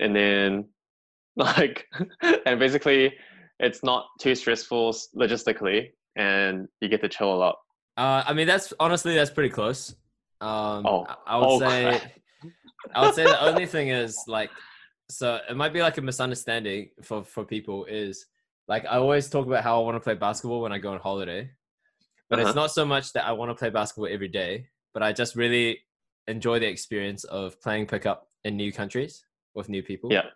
Speaker 2: and then like and basically it's not too stressful logistically, and you get to chill a lot.
Speaker 1: Uh, I mean, that's honestly that's pretty close. Um,
Speaker 2: Oh.
Speaker 1: I, I would
Speaker 2: Oh,
Speaker 1: say,
Speaker 2: crap.
Speaker 1: I would say the only thing is like, so it might be like a misunderstanding for for people is like I always talk about how I want to play basketball when I go on holiday, but
Speaker 2: Uh-huh.
Speaker 1: it's not so much that I want to play basketball every day. but I just really enjoy the experience of playing pickup in new countries with new people.
Speaker 2: Yeah.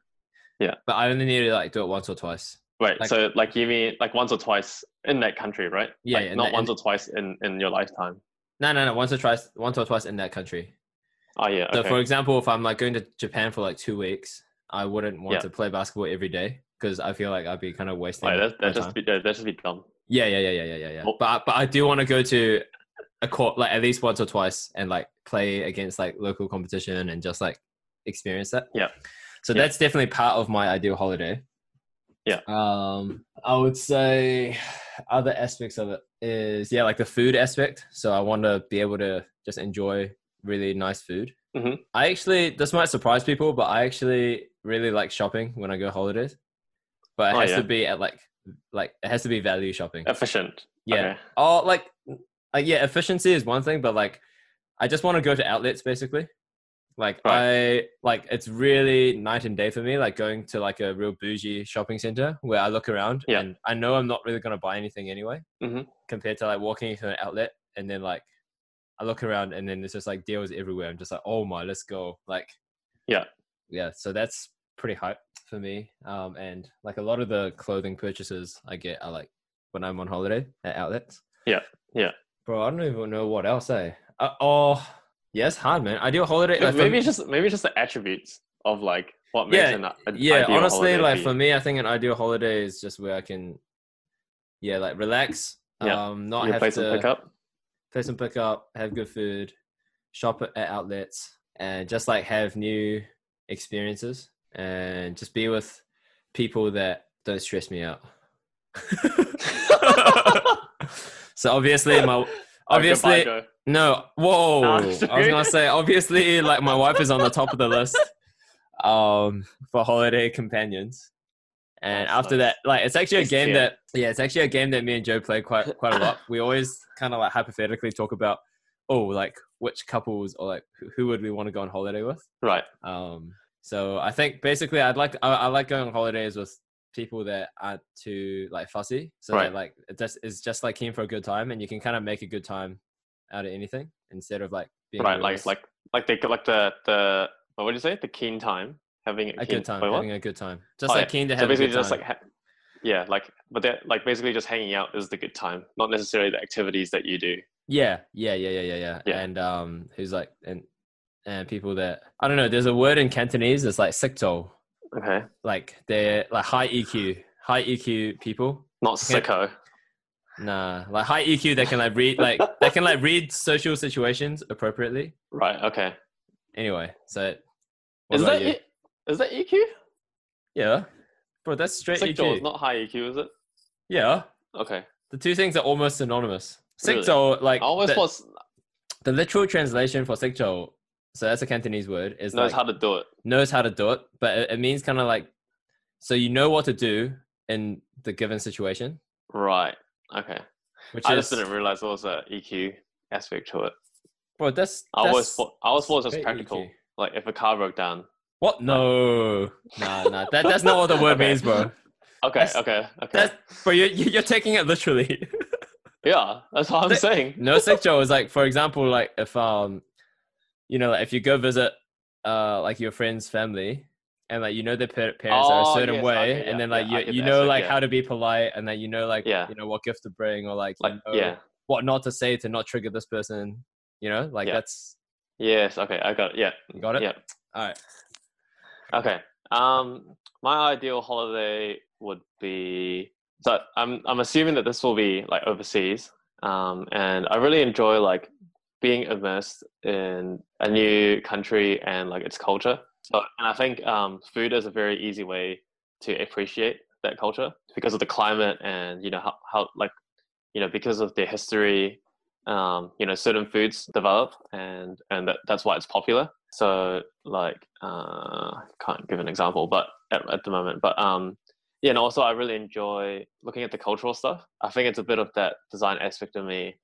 Speaker 2: Yeah.
Speaker 1: But I only need to like do it once or twice.
Speaker 2: Right.
Speaker 1: Like-
Speaker 2: so like you mean like once or twice in that country, right?
Speaker 1: Yeah,
Speaker 2: Like, not once or twice in in your lifetime.
Speaker 1: No, no, no. Once or twice, once or twice in that country.
Speaker 2: Oh yeah.
Speaker 1: So,
Speaker 2: Okay.
Speaker 1: for example, if I'm like going to Japan for like two weeks, I wouldn't want
Speaker 2: Yeah.
Speaker 1: to play basketball every day because I feel like I'd be kind of wasting.
Speaker 2: Right, that
Speaker 1: my
Speaker 2: that just
Speaker 1: time.
Speaker 2: be that just be dumb.
Speaker 1: Yeah, yeah, yeah, yeah, yeah, yeah.
Speaker 2: Oh.
Speaker 1: But but I do want to go to a court like at least once or twice and like play against like local competition and just like experience that.
Speaker 2: Yeah.
Speaker 1: So
Speaker 2: Yeah.
Speaker 1: that's definitely part of my ideal holiday.
Speaker 2: Yeah.
Speaker 1: Um, I would say other aspects of it is yeah, like the food aspect. So I want to be able to just enjoy really nice food.
Speaker 2: Mhm.
Speaker 1: I actually this might surprise people, but I actually really like shopping when I go holidays. But it
Speaker 2: Oh,
Speaker 1: has
Speaker 2: yeah?
Speaker 1: to be at like like it has to be value shopping.
Speaker 2: Efficient.
Speaker 1: Yeah.
Speaker 2: Okay.
Speaker 1: Oh, like, like yeah, efficiency is one thing, but like, I just want to go to outlets basically. Like I like it's really night and day for me. Like going to like a real bougie shopping center where I look around
Speaker 2: Yeah.
Speaker 1: and I know I'm not really gonna buy anything anyway.
Speaker 2: Mhm.
Speaker 1: Compared to like walking into an outlet and then like I look around and then there's just like deals everywhere. I'm just like, oh my, let's go. Like,
Speaker 2: Yeah.
Speaker 1: yeah. So that's pretty hype for me. Um, and like a lot of the clothing purchases I get are like when I'm on holiday at outlets.
Speaker 2: Yeah, yeah.
Speaker 1: Bro, I don't even know what else. Eh? Uh, oh, yeah, it's hard, man. Ideal holiday. like,
Speaker 2: maybe it's just maybe it's just the attributes of like what makes
Speaker 1: Yeah,
Speaker 2: an, an
Speaker 1: yeah.
Speaker 2: ideal
Speaker 1: Honestly,
Speaker 2: holiday
Speaker 1: like
Speaker 2: for
Speaker 1: for me, I think an ideal holiday is just where I can, yeah, like relax.
Speaker 2: Yeah.
Speaker 1: Um, not have
Speaker 2: play
Speaker 1: to
Speaker 2: some pickup.
Speaker 1: play some pickup, have good food, shop at outlets, and just like have new experiences and just be with people that don't stress me out. so obviously, my obviously
Speaker 2: goodbye,
Speaker 1: no. Whoa!
Speaker 2: Nah,
Speaker 1: I was gonna say obviously, like my wife is on the top of the list um, for holiday companions. And
Speaker 2: That's
Speaker 1: after
Speaker 2: nice.
Speaker 1: that, like it's actually a game that yeah, it's actually a game that me and Joe play quite quite a lot. We always kind of like hypothetically talk about oh, like which couples or like who- who would we want to go on holiday with.
Speaker 2: Right.
Speaker 1: Um, so I think basically I'd like I, I like going on holidays with people that aren't too like fussy. So
Speaker 2: Right.
Speaker 1: that like it just is just like keen for a good time, and you can kind of make a good time out of anything instead of like being
Speaker 2: Right. Like like like they like the the what would you say? The keen time. Having a,
Speaker 1: a
Speaker 2: keen,
Speaker 1: good time,
Speaker 2: wait,
Speaker 1: having a good time, just
Speaker 2: Oh,
Speaker 1: like
Speaker 2: yeah.
Speaker 1: keen to
Speaker 2: So
Speaker 1: have a
Speaker 2: basically
Speaker 1: good
Speaker 2: just
Speaker 1: time.
Speaker 2: like ha- yeah, like but they're like basically just hanging out is the good time, not necessarily the activities that you do.
Speaker 1: Yeah, yeah, yeah, yeah, yeah, yeah.
Speaker 2: Yeah.
Speaker 1: And um, who's like and and people that I don't know. There's a word in Cantonese. It's like sikto.
Speaker 2: Okay.
Speaker 1: Like they're like high EQ, high EQ people.
Speaker 2: Not sicko.
Speaker 1: Nah, like high EQ. They can like read like they can like read social situations appropriately.
Speaker 2: Right. Okay.
Speaker 1: Anyway, so
Speaker 2: Is that? E- is that EQ?
Speaker 1: Yeah, bro, that's straight
Speaker 2: Sicko
Speaker 1: EQ.
Speaker 2: is not high EQ, is it?
Speaker 1: yeah,
Speaker 2: Okay.
Speaker 1: the two things are almost synonymous.
Speaker 2: Really?
Speaker 1: Sikto, like
Speaker 2: I always
Speaker 1: the,
Speaker 2: was
Speaker 1: the literal translation for sikto. So that's a Cantonese word. Is
Speaker 2: knows
Speaker 1: like,
Speaker 2: how to do it.
Speaker 1: knows how to do it, but it, it means kind of like so you know what to do in the given situation,
Speaker 2: Right. Okay.
Speaker 1: which
Speaker 2: I
Speaker 1: is
Speaker 2: just didn't realize there was an EQ aspect to it.
Speaker 1: bro. That's,
Speaker 2: I always thought I always thought it was practical.
Speaker 1: EQ.
Speaker 2: Like if a car broke down.
Speaker 1: What? No, nah, nah. That that's not what the word
Speaker 2: Okay.
Speaker 1: means, bro.
Speaker 2: Okay.
Speaker 1: That's-
Speaker 2: okay. Okay.
Speaker 1: That's bro. You're you're taking it literally.
Speaker 2: yeah. That's what I'm saying.
Speaker 1: no sexual is like, for example, like if um, you know, like if you go visit uh like your friend's family. And like you know their pa- parents are a
Speaker 2: Oh,
Speaker 1: certain
Speaker 2: yes,
Speaker 1: way,
Speaker 2: okay, yeah,
Speaker 1: and then like
Speaker 2: yeah,
Speaker 1: you you know like
Speaker 2: yeah.
Speaker 1: how to be polite, and that you know like
Speaker 2: Yeah.
Speaker 1: you know what gift to bring, or like, you know,
Speaker 2: yeah.
Speaker 1: what not to say to not trigger this person. You know, like that's
Speaker 2: Yes. Okay. I got it. Yeah.
Speaker 1: you got it.
Speaker 2: Yeah.
Speaker 1: All right.
Speaker 2: Okay. Um, my ideal holiday would be. So I'm I'm assuming that this will be like overseas. Um, and I really enjoy like being immersed in a new country and like its culture. So, and I think um, food is a very easy way to appreciate that culture because of the climate and you know how, how like you know because of their history um, you know certain foods develop and and that, that's why it's popular so like uh can't give an example but at, at the moment but um yeah and also i really enjoy looking at the cultural stuff i think it's a bit of that design aspect of me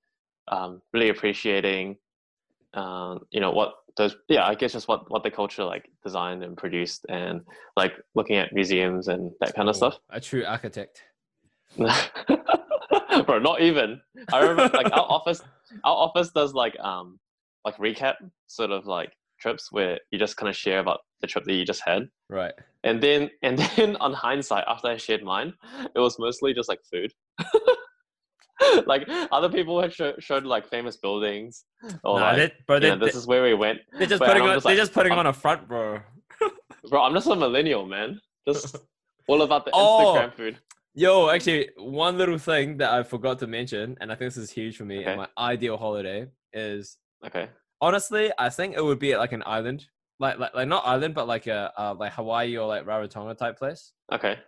Speaker 2: um really appreciating um you know what those yeah i guess just what what the culture like designed and produced and like looking at museums and that kind of
Speaker 1: Oh,
Speaker 2: stuff
Speaker 1: A true architect.
Speaker 2: bro not even i remember like our office our office does like um like recap sort of like trips where you just kind of share about the trip that you just had.
Speaker 1: Right.
Speaker 2: And then and then on hindsight, after I shared mine, it was mostly just like food. like other people had show, showed like famous buildings or
Speaker 1: Nah,
Speaker 2: like
Speaker 1: they- bro, they,
Speaker 2: know, this is where we went.
Speaker 1: they, are just
Speaker 2: but
Speaker 1: putting on.
Speaker 2: just
Speaker 1: they're
Speaker 2: like,
Speaker 1: just putting
Speaker 2: I'm-
Speaker 1: on a front, bro.
Speaker 2: Bro, I'm just a millennial, man. Just all about the
Speaker 1: Oh.
Speaker 2: Instagram food.
Speaker 1: Yo, actually, one little thing that I forgot to mention, and I think this is huge for me,
Speaker 2: Okay.
Speaker 1: and my ideal holiday is
Speaker 2: Okay.
Speaker 1: honestly, I think it would be like an island, like like, like not island, but like a uh, like Hawaii or like Rarotonga type place.
Speaker 2: Okay.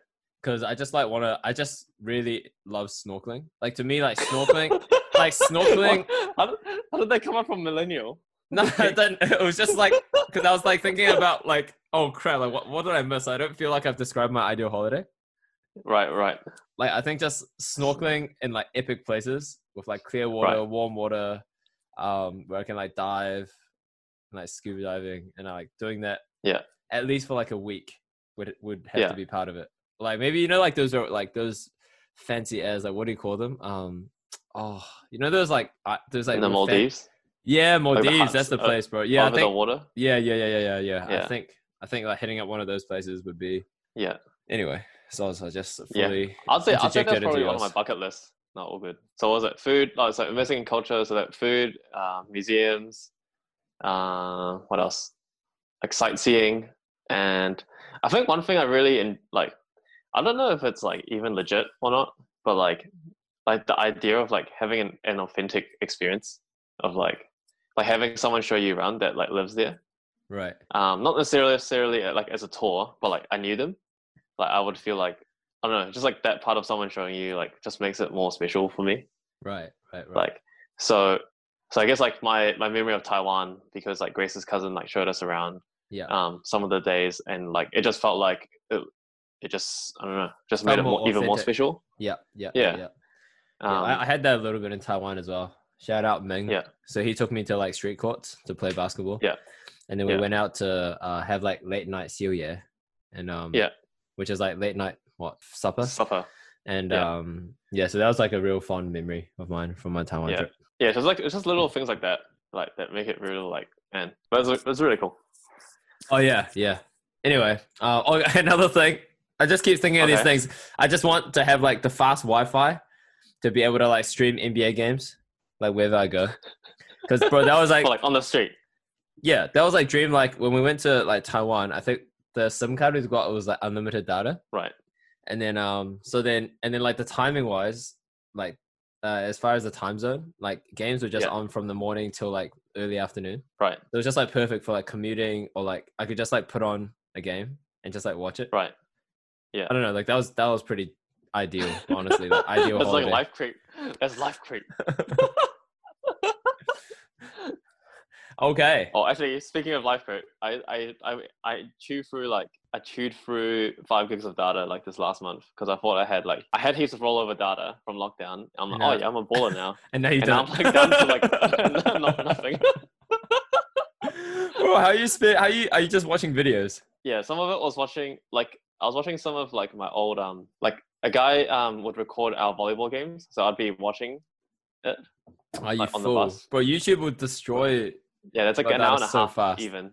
Speaker 1: Because I just like want to. I just really love snorkeling. Like to me, like snorkeling, like snorkeling.
Speaker 2: How did, how did they come up from millennial?
Speaker 1: No, then it was just like because I was like thinking about like, oh crap, like what what did I miss? I don't feel like I've described my ideal holiday.
Speaker 2: Right, right.
Speaker 1: Like I think just snorkeling in like epic places with like clear water,
Speaker 2: Right.
Speaker 1: warm water, um, where I can like dive, and, like scuba diving, and like doing that.
Speaker 2: Yeah.
Speaker 1: At least for like a week would would have
Speaker 2: Yeah.
Speaker 1: to be part of it. Like maybe you know like those are like those fancy airs like what do you call them? Um, oh, you know those like uh, those like
Speaker 2: In the
Speaker 1: real fan-
Speaker 2: Maldives.
Speaker 1: yeah, Maldives. that's the
Speaker 2: uh,
Speaker 1: place, bro. Yeah, I
Speaker 2: over the
Speaker 1: think.
Speaker 2: water.
Speaker 1: Yeah, yeah, yeah, yeah, yeah, yeah. I think I think like hitting up one of those places would be
Speaker 2: Yeah.
Speaker 1: anyway. So I was I just
Speaker 2: Yeah. I'd say I'd say that's probably one of my bucket lists. Not all good. So what was it food? Oh, so investing in culture. So that food, uh, museums. Uh, what else? Like sightseeing, and I think one thing I really in like, I don't know if it's like even legit or not, but like, like the idea of like having an, an authentic experience of like, like having someone show you around that like lives there.
Speaker 1: right.
Speaker 2: um, not necessarily necessarily uh, like as a tour, but like I knew them. Like I would feel like I don't know, just like that part of someone showing you like just makes it more special for me.
Speaker 1: Right, right, right.
Speaker 2: Like so, so I guess like my my memory of Taiwan because like Grace's cousin like showed us around
Speaker 1: yeah.
Speaker 2: um some of the days and like it just felt like it, it just I don't know just made it
Speaker 1: more
Speaker 2: more, even more special.
Speaker 1: yeah, yeah,
Speaker 2: yeah.
Speaker 1: yeah.
Speaker 2: Um,
Speaker 1: I, I had that a little bit in Taiwan as well. Shout out Ming.
Speaker 2: Yeah.
Speaker 1: So he took me to like street courts to play basketball.
Speaker 2: Yeah.
Speaker 1: And then we
Speaker 2: Yeah.
Speaker 1: went out to uh, have like late night yeah, and um
Speaker 2: Yeah.
Speaker 1: which is like late night what supper
Speaker 2: supper.
Speaker 1: and
Speaker 2: Yeah.
Speaker 1: um yeah so that was like a real fond memory of mine from my Taiwan
Speaker 2: Yeah.
Speaker 1: trip.
Speaker 2: Yeah, so it's like it's just little things like that, like that make it really like man. But it's, it's really cool.
Speaker 1: Oh yeah, yeah. Anyway, uh, oh, another thing. I just keep thinking of these things. I just want to have like the fast Wi-Fi to be able to like stream NBA games like wherever I go. Because bro, that was like
Speaker 2: like on the street.
Speaker 1: yeah, that was like dream. Like when we went to like Taiwan, I think the SIM card we got was like unlimited data,
Speaker 2: Right.
Speaker 1: and then um so then and then like the timing wise, like uh, as far as the time zone, like games were just
Speaker 2: Yeah.
Speaker 1: on from the morning till like early afternoon.
Speaker 2: Right.
Speaker 1: It was just like perfect for like commuting or like I could just like put on a game and just like watch it.
Speaker 2: Right.
Speaker 1: I don't know, like that was that was pretty ideal, honestly. Like ideal
Speaker 2: That's
Speaker 1: holiday.
Speaker 2: like life creep. That's life creep.
Speaker 1: okay.
Speaker 2: oh, actually, speaking of life creep, I I I I chewed through like I chewed through five gigs of data like this last month because I thought I had like I had heaps of rollover data from lockdown. I'm like,
Speaker 1: No.
Speaker 2: oh yeah, I'm a baller now,
Speaker 1: And now you
Speaker 2: and
Speaker 1: don't.
Speaker 2: I'm like down to like not, nothing.
Speaker 1: Bro, how you spit how you are you just watching videos?
Speaker 2: yeah, some of it was watching like I was watching some of like my old um like a guy um would record our volleyball games, so I'd be watching. It.
Speaker 1: Are you
Speaker 2: Like, on the
Speaker 1: fool?
Speaker 2: bus.
Speaker 1: Bro, YouTube would destroy
Speaker 2: Yeah, that's like
Speaker 1: Bro,
Speaker 2: an
Speaker 1: that
Speaker 2: hour and a
Speaker 1: so
Speaker 2: half
Speaker 1: fast.
Speaker 2: even.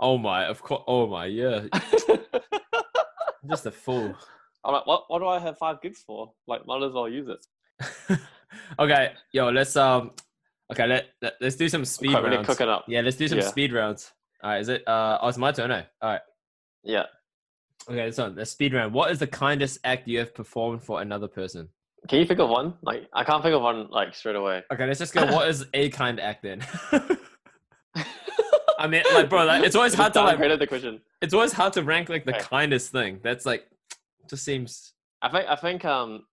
Speaker 1: Oh my, of course oh my, yeah. just a fool.
Speaker 2: I'm like, what? What do I have five gigs for? Like, might as well use it.
Speaker 1: okay, yo, let's um okay, let, let us do some speed
Speaker 2: Quite really
Speaker 1: rounds.
Speaker 2: cooking up.
Speaker 1: Yeah, let's do some
Speaker 2: Yeah.
Speaker 1: speed rounds. All right, is it uh oh it's my turn, eh? All right.
Speaker 2: Yeah.
Speaker 1: Okay, so the speed round. What is the kindest act you have performed for another person?
Speaker 2: Can you think of one? Like, I can't think of one like straight away.
Speaker 1: Okay, let's just go. What is a kind act then? I mean, like, bro, like, it's always hard to like.
Speaker 2: the question.
Speaker 1: It's always hard to rank like the
Speaker 2: Okay.
Speaker 1: kindest thing. That's like, just seems.
Speaker 2: I think I think um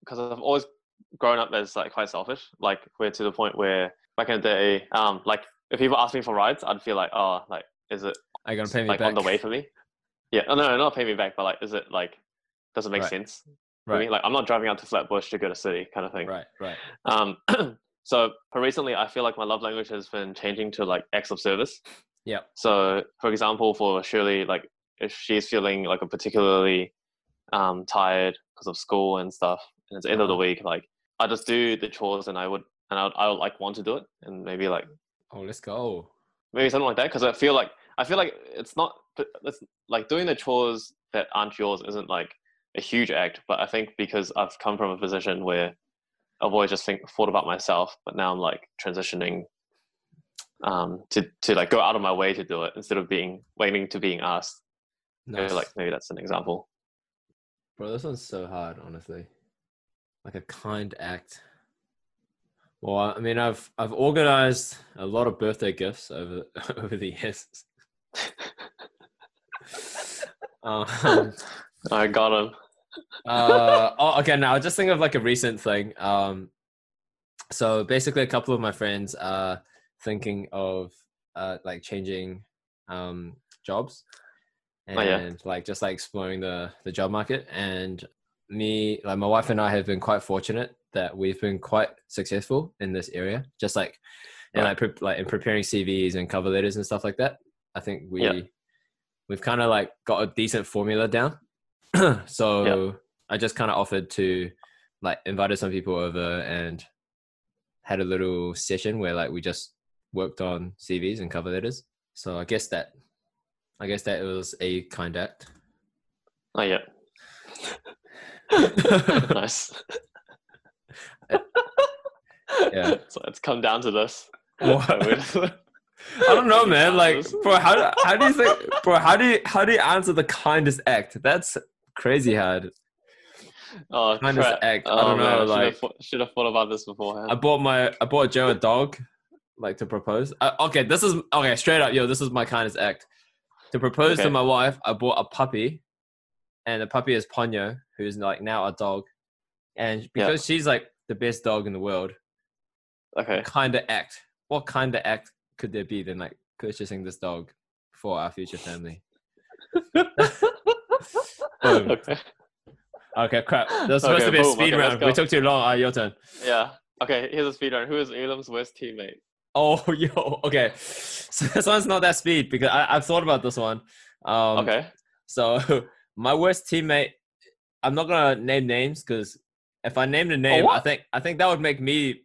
Speaker 2: because I've always grown up as like quite selfish. Like, we're to the point where back in the day, um, like if people ask me for rides, I'd feel like, oh, like is it
Speaker 1: Are you gonna pay me
Speaker 2: like
Speaker 1: back?
Speaker 2: on the way for me? Yeah. Oh, no, no, not pay me back, but like, is it like does it make
Speaker 1: Right.
Speaker 2: sense for me?
Speaker 1: Right,
Speaker 2: Like, I'm not driving out to Flat Bush to go to city, kind of thing.
Speaker 1: right, right.
Speaker 2: Um, so recently, I feel like my love language has been changing to like acts of service.
Speaker 1: Yeah.
Speaker 2: So, for example, for Shirley, like if she's feeling like a particularly um, tired because of school and stuff, and it's the end of the
Speaker 1: Uh-huh.
Speaker 2: week, like I just do the chores, and I would and I would, I would like want to do it, and maybe like
Speaker 1: Oh, let's go.
Speaker 2: maybe something like that because i feel like i feel like it's not it's like doing the chores that aren't yours isn't like a huge act but i think because i've come from a position where i've always just think, thought about myself but now i'm like transitioning um to to like go out of my way to do it instead of being waiting to being asked maybe like maybe that's an example
Speaker 1: Bro, this one's so hard, honestly. Like a kind act. Well, I mean, I've I've organized a lot of birthday gifts over over the years. Um,
Speaker 2: i got him
Speaker 1: uh, oh, okay. Now, just think of like a recent thing. Um, so basically, a couple of my friends are thinking of uh, like changing um, jobs and
Speaker 2: Oh, yeah.
Speaker 1: like just like exploring the the job market. And me, like my wife and I, have been quite fortunate that we've been quite successful in this area. Just like and
Speaker 2: Right.
Speaker 1: like pre- like in preparing CVs and cover letters and stuff like that. I think we
Speaker 2: Yeah.
Speaker 1: we've kind of like got a decent formula down. so I just kind of offered to like invited some people over and had a little session where like we just worked on CVs and cover letters. So I guess that I guess that was a kind act.
Speaker 2: oh yeah nice
Speaker 1: Yeah.
Speaker 2: so it's come down to this
Speaker 1: What?
Speaker 2: I
Speaker 1: don't know, man. Like, bro, how how do you think, bro? How do you how do you answer the kindest act? That's crazy hard.
Speaker 2: oh,
Speaker 1: Kindest
Speaker 2: crap.
Speaker 1: act. I
Speaker 2: Oh,
Speaker 1: don't
Speaker 2: man,
Speaker 1: know.
Speaker 2: should
Speaker 1: Like,
Speaker 2: have, should have thought about this beforehand
Speaker 1: I bought my I bought Joe a dog, like to propose. Uh, okay, this is okay. Straight up, yo, this is my kindest act. To propose to my wife, I bought a puppy, and the puppy is Ponyo, who's like now a dog, and because she's like the best dog in the world,
Speaker 2: okay
Speaker 1: kind of act. What kind of act could there be than like purchasing this dog for our future family?
Speaker 2: Okay
Speaker 1: Okay, crap. That was supposed
Speaker 2: Okay,
Speaker 1: to be a
Speaker 2: boom.
Speaker 1: speed
Speaker 2: Okay,
Speaker 1: round. We took too long. Ah, your turn.
Speaker 2: yeah okay here's a speed run who is Elim's worst teammate
Speaker 1: Oh, yo, okay. So this one's not that speed because I, I've thought about this one. Um,
Speaker 2: okay
Speaker 1: So my worst teammate, I'm not gonna name names because if I named a name, I think I think that would make me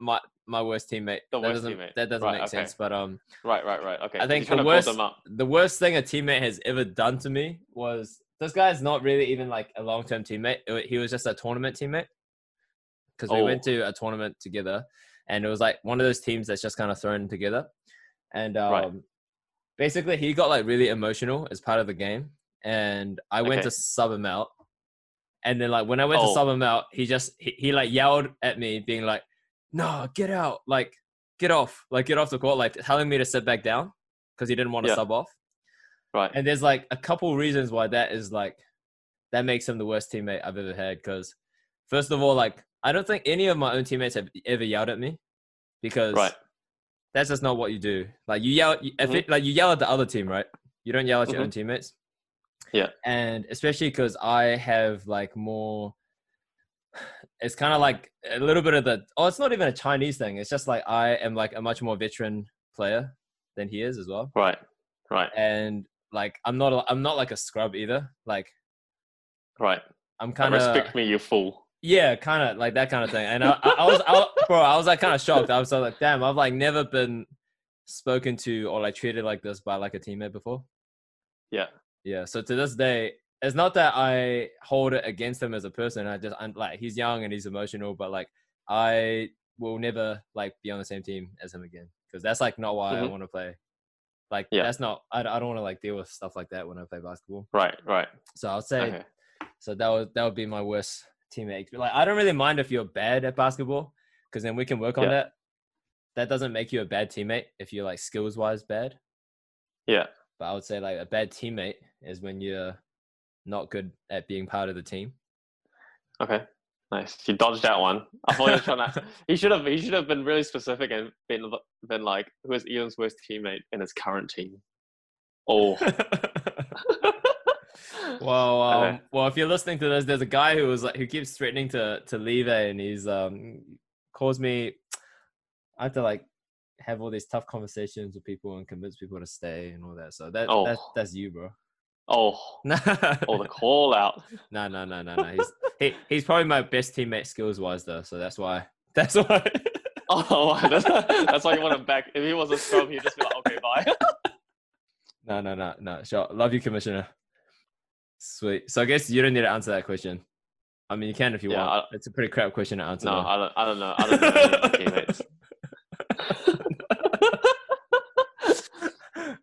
Speaker 1: my my worst teammate.
Speaker 2: The
Speaker 1: that
Speaker 2: worst
Speaker 1: doesn't,
Speaker 2: teammate.
Speaker 1: That doesn't
Speaker 2: Right,
Speaker 1: make
Speaker 2: okay.
Speaker 1: sense. But um,
Speaker 2: right right right okay
Speaker 1: I think the worst the worst thing a teammate has ever done to me was this guy's not really even like a long term teammate. It- He was just a tournament teammate because we went
Speaker 2: Oh.
Speaker 1: to a tournament together, and it was like one of those teams that's just kind of thrown together. And um,
Speaker 2: Right.
Speaker 1: basically, he got like really emotional as part of the game, and I went
Speaker 2: Okay.
Speaker 1: to sub him out. And then like when I went to
Speaker 2: Oh.
Speaker 1: sub him out, he just he, he like yelled at me, being like, "No, get out! Like get off! Like get off the court!" Like telling me to sit back down because he didn't want to
Speaker 2: Yeah.
Speaker 1: sub off.
Speaker 2: right
Speaker 1: And there's like a couple reasons why that is like that makes him the worst teammate I've ever had. Because first of all, like I don't think any of my own teammates have ever yelled at me because
Speaker 2: right
Speaker 1: that's just not what you do. Like you yell if
Speaker 2: Mhm.
Speaker 1: it like you yell at the other team, right? You don't yell at your
Speaker 2: Mhm.
Speaker 1: own teammates.
Speaker 2: Yeah.
Speaker 1: And especially because I have like more. It's kind of like a little bit of the. Oh, it's not even a Chinese thing. It's just like I am like a much more veteran player than he is as well
Speaker 2: right right
Speaker 1: and like I'm not a, I'm not like a scrub either. Like
Speaker 2: right
Speaker 1: I'm
Speaker 2: kind
Speaker 1: of
Speaker 2: respect me you fool
Speaker 1: yeah, kind of like that kind of thing. And I, I, I was I, bro, I was like kind of shocked. I was like, damn, I've like never been spoken to or like treated like this by like a teammate before.
Speaker 2: yeah
Speaker 1: Yeah. So to this day, it's not that I hold it against him as a person. I just I'm like he's young and he's emotional, but like I will never like be on the same team as him again because that's like not why I
Speaker 2: Mhm.
Speaker 1: want to play. Like
Speaker 2: Yeah.
Speaker 1: that's not I, I don't want to like deal with stuff like that when I play basketball.
Speaker 2: right right
Speaker 1: So I'll say
Speaker 2: okay
Speaker 1: so that would that would be my worst teammate. Like I don't really mind if you're bad at basketball because then we can work on
Speaker 2: Yeah.
Speaker 1: that. That doesn't make you a bad teammate if you're like skills wise bad.
Speaker 2: yeah
Speaker 1: But I would say like a bad teammate is when you're not good at being part of the team.
Speaker 2: Okay, nice. You dodged that one. I thought you were trying to. He should have. He should have been really specific and been been like, "Who is Elim's worst teammate in his current team?" Oh,
Speaker 1: well, um,
Speaker 2: Okay.
Speaker 1: well, if you're listening to this, there's a guy who was like who keeps threatening to to leave, eh, and he's um caused me. I have to like have all these tough conversations with people and convince people to stay and all that. So that
Speaker 2: Oh.
Speaker 1: that's that's you, bro.
Speaker 2: Oh,
Speaker 1: no,
Speaker 2: oh, the call out.
Speaker 1: no, no, no, no. no. He's he, he's probably my best teammate skills wise though, so that's why. That's why.
Speaker 2: Oh, that's, that's why you want him back. If he was a scrub, he'd just be like, okay, bye.
Speaker 1: No, no, no, no. Sure. Love you, Commissioner. Sweet. So I guess you don't need to answer that question. I mean, you can if you
Speaker 2: Yeah,
Speaker 1: want.
Speaker 2: I-
Speaker 1: it's a pretty crap question to answer.
Speaker 2: No,
Speaker 1: though.
Speaker 2: I don't. I don't know. I don't know any of my teammates.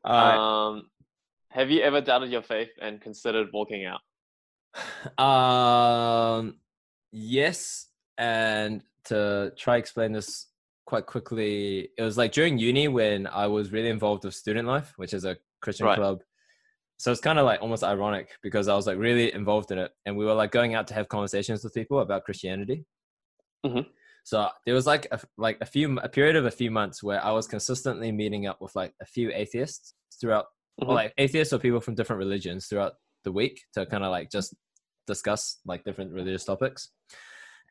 Speaker 1: All right.
Speaker 2: Um, Have you ever doubted your faith and considered walking out?
Speaker 1: Um, yes, and to try explain this quite quickly, it was like during uni when I was really involved with student life, which is a Christian
Speaker 2: Right.
Speaker 1: club. So it's kind of like almost ironic because I was like really involved in it, and we were like going out to have conversations with people about Christianity.
Speaker 2: Mm-hmm.
Speaker 1: So there was like a, like a few a period of a few months where I was consistently meeting up with like a few atheists throughout
Speaker 2: Mhm.
Speaker 1: or like atheists or people from different religions throughout the week to kind of like just discuss like different religious topics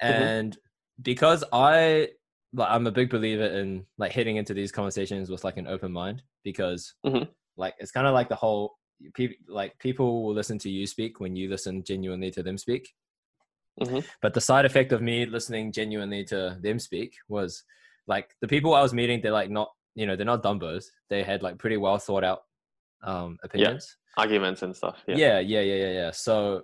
Speaker 1: and because i like i'm a big believer in like heading into these conversations with like an open mind because
Speaker 2: Mhm.
Speaker 1: like it's kind of like the whole people like people will listen to you speak when you listen genuinely to them speak
Speaker 2: Mhm.
Speaker 1: but the side effect of me listening genuinely to them speak was like the people i was meeting they're like not you know they're not dumbos they had like pretty well thought out um opinions
Speaker 2: Arguments and stuff. Yeah.
Speaker 1: yeah yeah yeah yeah yeah so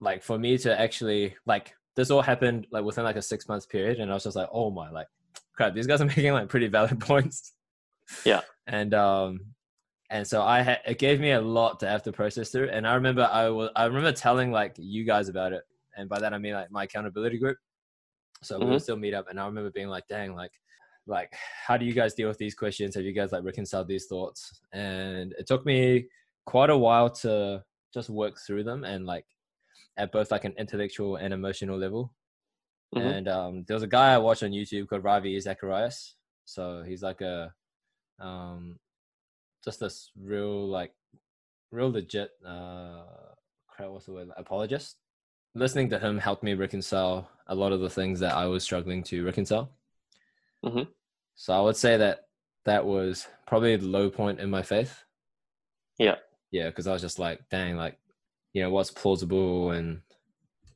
Speaker 1: like for me to actually like this all happened like within like a six months period and i was just like oh my like crap these guys are making like pretty valid points
Speaker 2: Yeah.
Speaker 1: and um and so i had it gave me a lot to have to process through and i remember i was i remember telling like you guys about it and by that i mean like my accountability group so we would
Speaker 2: Mhm.
Speaker 1: still meet up and i remember being like dang like like how do you guys deal with these questions? Have you guys like reconciled these thoughts? And it took me quite a while to just work through them and like at both like an intellectual and emotional level.
Speaker 2: Mhm.
Speaker 1: and um there was a guy i watched on youtube called ravi zacharias. So he's like a um just this real like real legit uh crap what's the word? Apologist. Listening to him helped me reconcile a lot of the things that i was struggling to reconcile.
Speaker 2: Mhm.
Speaker 1: So i would say that that was probably the low point in my faith
Speaker 2: Yeah.
Speaker 1: yeah because i was just like dang like you know what's plausible and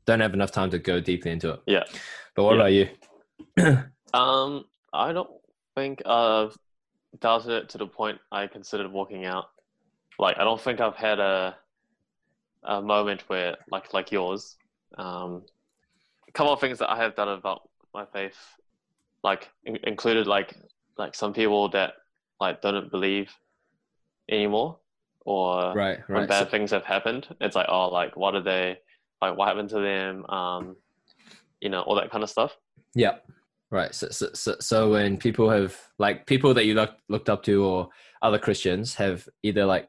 Speaker 1: don't have enough time to go deeply into it
Speaker 2: Yeah.
Speaker 1: but what
Speaker 2: Yeah.
Speaker 1: about you
Speaker 2: Um, I don't think I've doubted it to the point I considered walking out. Like, I don't think I've had a a moment where, like, like yours. Um, a couple of things that I have done about my faith, like in- included like like some people that like don't believe anymore, or
Speaker 1: right
Speaker 2: when bad
Speaker 1: so,
Speaker 2: things have happened. It's like, oh, like what did they like? What happened to them? Um, you know, all that kind of stuff.
Speaker 1: yeah right so, so so so when people have like people that you looked looked up to or other christians have either like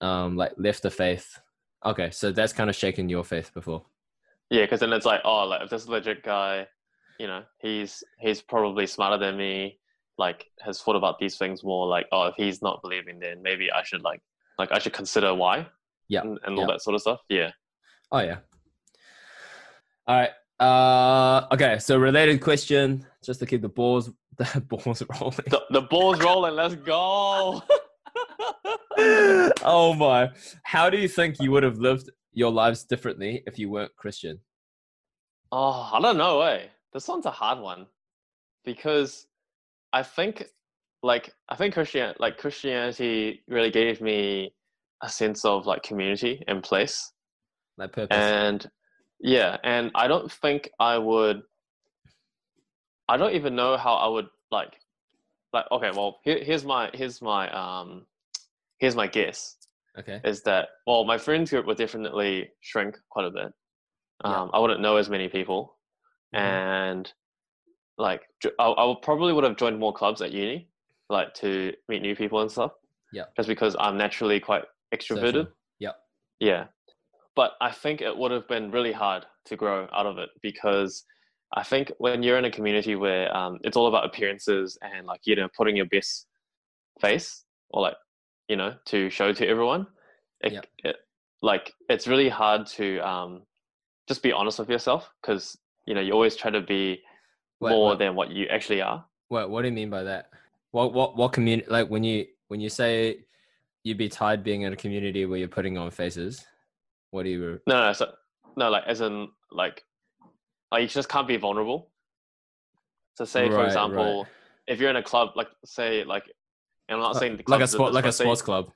Speaker 1: um like left the faith okay so that's kind of shaken your faith before
Speaker 2: Yeah, because then it's like, oh, like if this legit guy, you know, he's he's probably smarter than me. Like has thought about these things more. Like, oh, if he's not believing, then maybe I should like like I should consider why.
Speaker 1: Yeah,
Speaker 2: and, and all
Speaker 1: yeah.
Speaker 2: that sort of stuff. Yeah.
Speaker 1: Oh yeah. All right. Uh okay, so related question, just to keep the balls the balls rolling.
Speaker 2: The, the ball's rolling. Let's go.
Speaker 1: oh my. How do you think you would have lived your lives differently if you weren't Christian?
Speaker 2: Oh, I don't know. Eh, this one's a hard one because I think, like, I think Christian, like Christianity, really gave me a sense of like community and place.
Speaker 1: Purpose.
Speaker 2: and yeah and i don't think i would i don't even know how i would like like okay well here, here's my here's my um here's my guess
Speaker 1: okay.
Speaker 2: is that well my friends group would definitely shrink quite a bit um
Speaker 1: Yeah.
Speaker 2: i wouldn't know as many people. And like I, I probably would have joined more clubs at uni like to meet new people and stuff
Speaker 1: Yeah.
Speaker 2: just because i'm naturally quite extroverted
Speaker 1: Yeah.
Speaker 2: Yeah. But I think it would have been really hard to grow out of it because I think when you're in a community where um, it's all about appearances and like, you know, putting your best face or like, you know, to show to everyone, it,
Speaker 1: Yep.
Speaker 2: it, like, it's really hard to um, just be honest with yourself because, you know, you always try to be
Speaker 1: Wait,
Speaker 2: more than what you actually are.
Speaker 1: wait, what do you mean by that? What what what community like when you when you say you'd be tired being in a community where you're putting on faces, what do you
Speaker 2: No, no, so, no, like, as in, like, like, you just can't be vulnerable. So say for
Speaker 1: Right,
Speaker 2: example,
Speaker 1: right.
Speaker 2: if you're in a club, like say like, and I'm not uh, saying the
Speaker 1: like a sport, like a
Speaker 2: but say-
Speaker 1: sports club.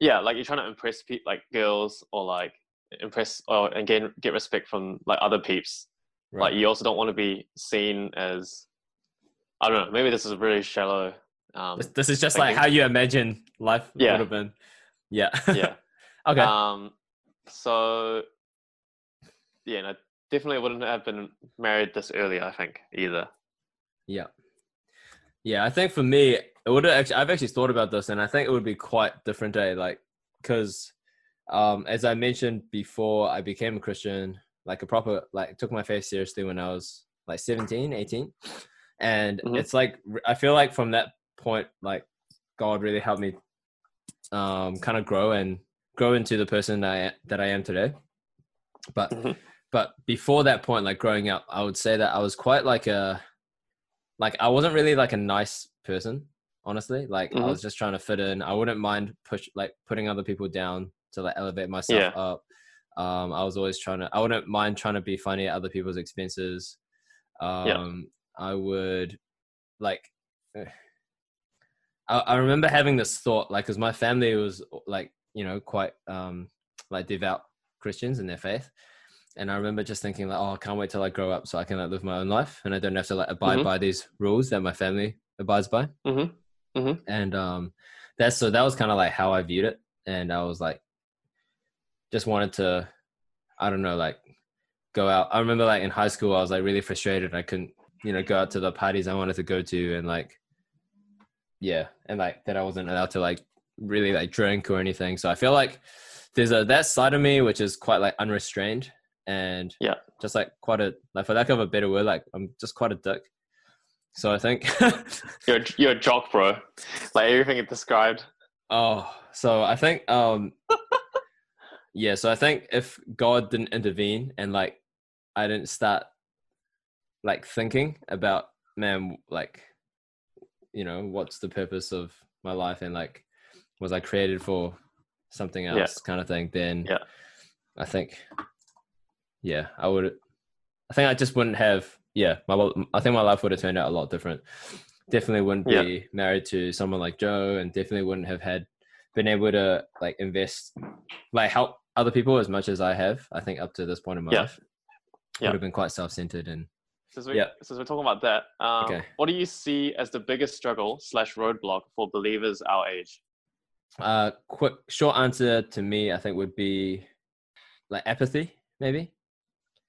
Speaker 2: yeah, like you're trying to impress pe- like girls or like impress or and gain get respect from like other peeps.
Speaker 1: Right.
Speaker 2: Like you also don't want to be seen as I don't know. Maybe this is really shallow. Um,
Speaker 1: this, this is just
Speaker 2: thinking.
Speaker 1: like how you imagine life
Speaker 2: Yeah.
Speaker 1: would have been. Yeah.
Speaker 2: yeah.
Speaker 1: okay.
Speaker 2: Um. So yeah, no, definitely wouldn't have been married this early. I think either.
Speaker 1: Yeah. Yeah, I think for me, it would actually, I've actually thought about this and I think it would be quite different, day. Like, because um, as I mentioned before, I became a Christian, like a proper, like, took my faith seriously when I was like 17, 18. And
Speaker 2: Mhm.
Speaker 1: it's like, I feel like from that point, like, God really helped me um, kind of grow and grow into the person that I, that I am today. But
Speaker 2: Mhm.
Speaker 1: but before that point, like growing up, I would say that I was quite like a like I wasn't really like a nice person, honestly. Like I
Speaker 2: Mhm.
Speaker 1: was just trying to fit in. I wouldn't mind push like putting other people down to like elevate myself
Speaker 2: Yeah.
Speaker 1: up. Um, I was always trying to. I wouldn't mind trying to be funny at other people's expenses. Um, I would like. I, I remember having this thought, like, because my family was like, you know, quite um like devout Christians in their faith, and I remember just thinking like, oh, I can't wait till I grow up so I can like live my own life and I don't have to like abide
Speaker 2: Mhm.
Speaker 1: by these rules that my family abides by.
Speaker 2: Mm-hmm.
Speaker 1: And um, that's so that was kind of like how I viewed it, and I was like, just wanted to, I don't know, like go out. I remember like in high school, I was like really frustrated. I couldn't, you know, go out to the parties I wanted to go to, and like, yeah, and like that I wasn't allowed to like really like drink or anything. So I feel like there's a that side of me which is quite like unrestrained and
Speaker 2: Yeah.
Speaker 1: just like quite a like for lack of a better word, like I'm just quite a dick. So I think
Speaker 2: You're you're a jock, bro. Like everything it described.
Speaker 1: Oh, so I think um yeah, so I think if God didn't intervene and like I didn't start like thinking about man like you know, what's the purpose of my life and like was I created for something
Speaker 2: Yeah.
Speaker 1: else kind of thing, then
Speaker 2: Yeah.
Speaker 1: I think yeah, I would I think I just wouldn't have yeah, my I think my life would have turned out a lot different. Definitely wouldn't
Speaker 2: Yeah.
Speaker 1: be married to someone like Joe and definitely wouldn't have had been able to like invest like help other people as much as I have, I think up to this point in my
Speaker 2: Yeah.
Speaker 1: life.
Speaker 2: Yeah.
Speaker 1: Would have been quite self centered and
Speaker 2: Since we
Speaker 1: Yeah.
Speaker 2: since we're talking about that, um,
Speaker 1: Okay.
Speaker 2: what do you see as the biggest struggle slash roadblock for believers our age?
Speaker 1: uh quick short answer to me I think would be like apathy, maybe.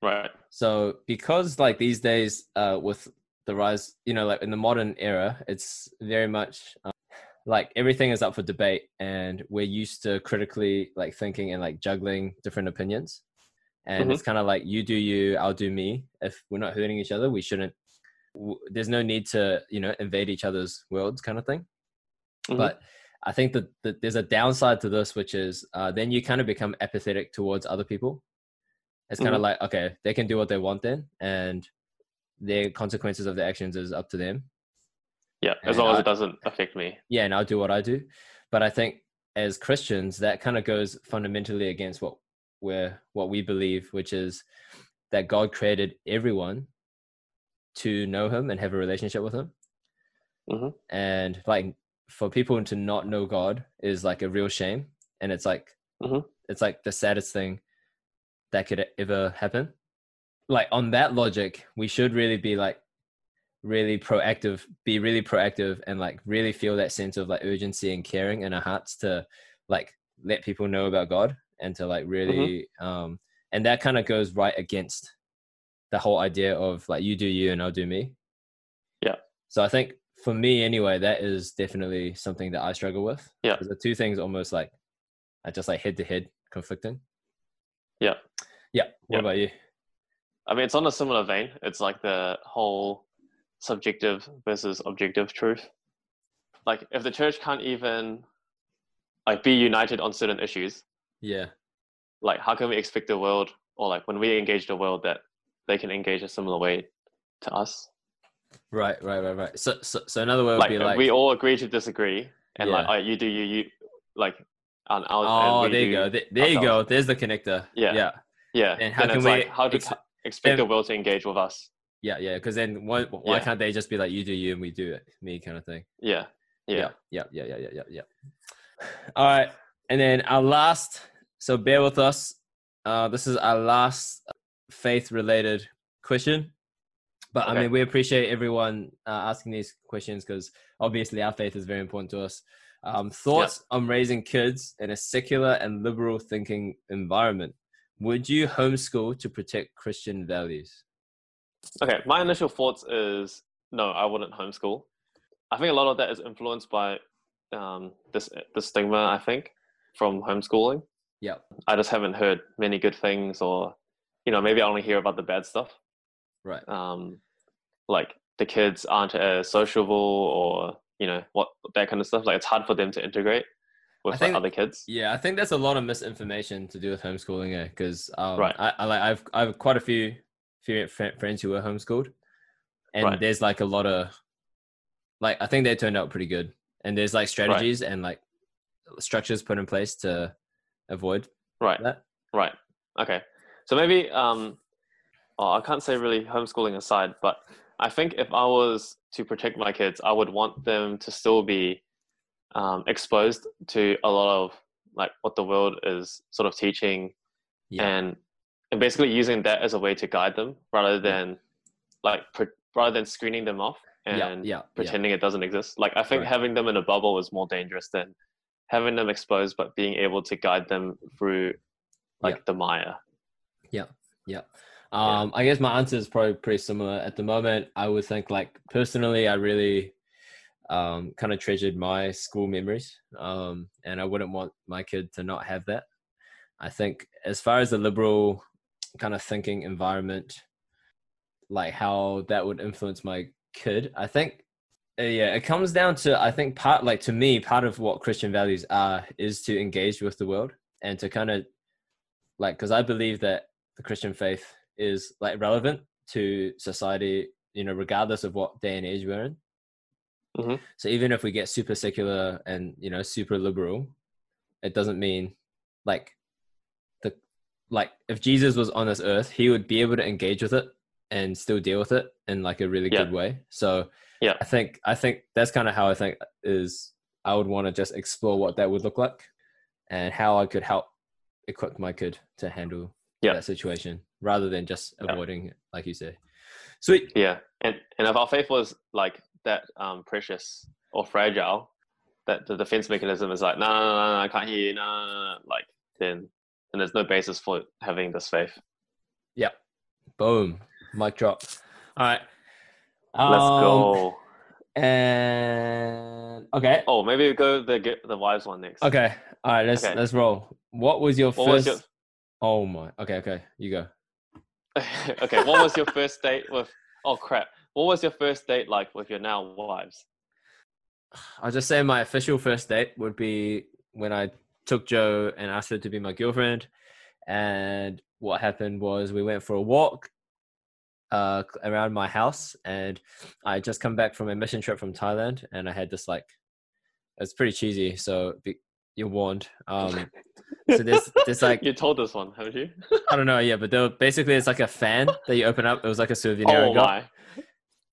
Speaker 2: Right.
Speaker 1: So because like these days, uh, with the rise, you know, like in the modern era, it's very much um, like everything is up for debate, and we're used to critically like thinking and like juggling different opinions. And
Speaker 2: Mhm.
Speaker 1: it's kind of like you do you, I'll do me. If we're not hurting each other, we shouldn't. W- there's no need to, you know, invade each other's worlds, kind of thing.
Speaker 2: Mhm.
Speaker 1: But I think that, that there's a downside to this, which is uh, then you kind of become apathetic towards other people. It's kind of
Speaker 2: Mhm.
Speaker 1: like okay, they can do what they want then, and their consequences of their actions is up to them.
Speaker 2: Yeah, as long as
Speaker 1: I-
Speaker 2: it doesn't affect me.
Speaker 1: Yeah, and I'll do what I do. But I think as Christians, that kind of goes fundamentally against what we're what we believe, which is that God created everyone to know Him and have a relationship with Him.
Speaker 2: Mhm.
Speaker 1: And like for people to not know God is like a real shame, and it's like
Speaker 2: Mhm.
Speaker 1: it's like the saddest thing that could ever happen. Like on that logic, we should really be like really proactive, be really proactive and like really feel that sense of like urgency and caring in our hearts to like let people know about God and to like really um and that kind of goes right against the whole idea of like you do you and I'll do me.
Speaker 2: Yeah.
Speaker 1: So I think for me anyway, that is definitely something that I struggle with.
Speaker 2: Yeah.
Speaker 1: The two things almost like are just like head to head conflicting.
Speaker 2: Yeah.
Speaker 1: Yeah. What
Speaker 2: Yeah.
Speaker 1: about you?
Speaker 2: I mean, it's on a similar vein. It's like the whole subjective versus objective truth. Like, if the church can't even like be united on certain issues,
Speaker 1: Yeah.
Speaker 2: like how can we expect the world, or like when we engage the world, that they can engage a similar way to us?
Speaker 1: Right, right, right, right. So so, so another way would
Speaker 2: Like,
Speaker 1: be like
Speaker 2: we all agree to disagree, and like,
Speaker 1: Yeah.
Speaker 2: oh, you do you, you like, and I'll,
Speaker 1: Oh, there you go. There, there you go. There's the connector.
Speaker 2: Yeah.
Speaker 1: Yeah.
Speaker 2: Yeah.
Speaker 1: And how
Speaker 2: then
Speaker 1: can we
Speaker 2: like, how to
Speaker 1: ex-
Speaker 2: expect the world to engage with us?
Speaker 1: Yeah, yeah. Because then why why
Speaker 2: Yeah.
Speaker 1: can't they just be like you do you and we do it me kind of thing?
Speaker 2: Yeah. Yeah.
Speaker 1: yeah, yeah, yeah, yeah, yeah, yeah. All right, and then our last. So bear with us. Uh, this is our last faith-related question, but I mean we appreciate everyone uh, asking these questions because obviously our faith is very important to us. Um, thoughts on raising kids in a secular and liberal thinking environment? Would you homeschool to protect Christian values?
Speaker 2: Okay, my initial thoughts is no, I wouldn't homeschool. I think a lot of that is influenced by um, this the stigma. I think from homeschooling.
Speaker 1: Yeah,
Speaker 2: I just haven't heard many good things, or you know, maybe I only hear about the bad stuff.
Speaker 1: right.
Speaker 2: Um, like the kids aren't as sociable, or you know, what that kind of stuff. Like it's hard for them to integrate with
Speaker 1: think-
Speaker 2: like, other kids.
Speaker 1: Yeah, I think that's a lot of misinformation to do with homeschooling, eh? Because um,
Speaker 2: Right.
Speaker 1: I, I like I've I have quite a few friends who were homeschooled, and
Speaker 2: Right.
Speaker 1: there's like a lot of like I think they turned out pretty good, and there's like strategies and like structures put in place to avoid
Speaker 2: Right.
Speaker 1: that.
Speaker 2: Right. Okay. So maybe um oh, I can't say really homeschooling aside, but I think if I was to protect my kids, I would want them to still be um, exposed to a lot of like what the world is sort of teaching
Speaker 1: Yeah.
Speaker 2: and and basically using that as a way to guide them rather than like pre- rather than screening them off and
Speaker 1: yeah, yeah, yeah,
Speaker 2: pretending it doesn't exist. Like I think
Speaker 1: Right.
Speaker 2: having them in a bubble is more dangerous than having them exposed, but being able to guide them through like
Speaker 1: Yeah.
Speaker 2: the Maya. Yeah, yeah.
Speaker 1: Um, I guess my answer is probably pretty similar. At the moment, I would think like personally, I really um, kind of treasured my school memories, um, and I wouldn't want my kid to not have that. I think as far as the liberal kind of thinking environment, like how that would influence my kid, I think uh, yeah, it comes down to I think part like to me part of what Christian values are is to engage with the world and to kind of like because I believe that the Christian faith is like relevant to society, you know, regardless of what day and age we're in.
Speaker 2: Mhm.
Speaker 1: So even if we get super secular and you know super liberal, it doesn't mean like like if Jesus was on this earth, he would be able to engage with it and still deal with it in like a really
Speaker 2: Yeah.
Speaker 1: good way. So
Speaker 2: Yeah.
Speaker 1: I think I think that's kind of how I think is I would want to just explore what that would look like and how I could help equip my kid to handle
Speaker 2: Yeah.
Speaker 1: that situation rather than just
Speaker 2: Yeah.
Speaker 1: avoiding it, like you say. Sweet.
Speaker 2: Yeah. And and if our faith was like that um precious or fragile, that the defense mechanism is like, no, no, no, no, I can't hear you, no, no, no, no, like then then there's no basis for having this faith.
Speaker 1: Yep. Boom. Mic drop. All right.
Speaker 2: Let's
Speaker 1: Um,
Speaker 2: go.
Speaker 1: And okay.
Speaker 2: Oh, maybe we go the the wives one next.
Speaker 1: Okay. All right. Let's
Speaker 2: Okay.
Speaker 1: let's roll. What was your
Speaker 2: What
Speaker 1: first?
Speaker 2: was your
Speaker 1: Oh my. Okay. Okay. You go.
Speaker 2: okay? What was your first date with? Oh crap! What was your first date like with your now wives?
Speaker 1: I'll just say my official first date would be when I took Joe and asked her to be my girlfriend. And what happened was we went for a walk uh, around my house, and I just come back from a mission trip from Thailand, and I had this like, it's pretty cheesy, so be, you're warned. Um, so there's this like
Speaker 2: You told this one, haven't you?
Speaker 1: I don't know, yeah, but there were, basically it's like a fan that you open up. It was like a souvenir
Speaker 2: oh my!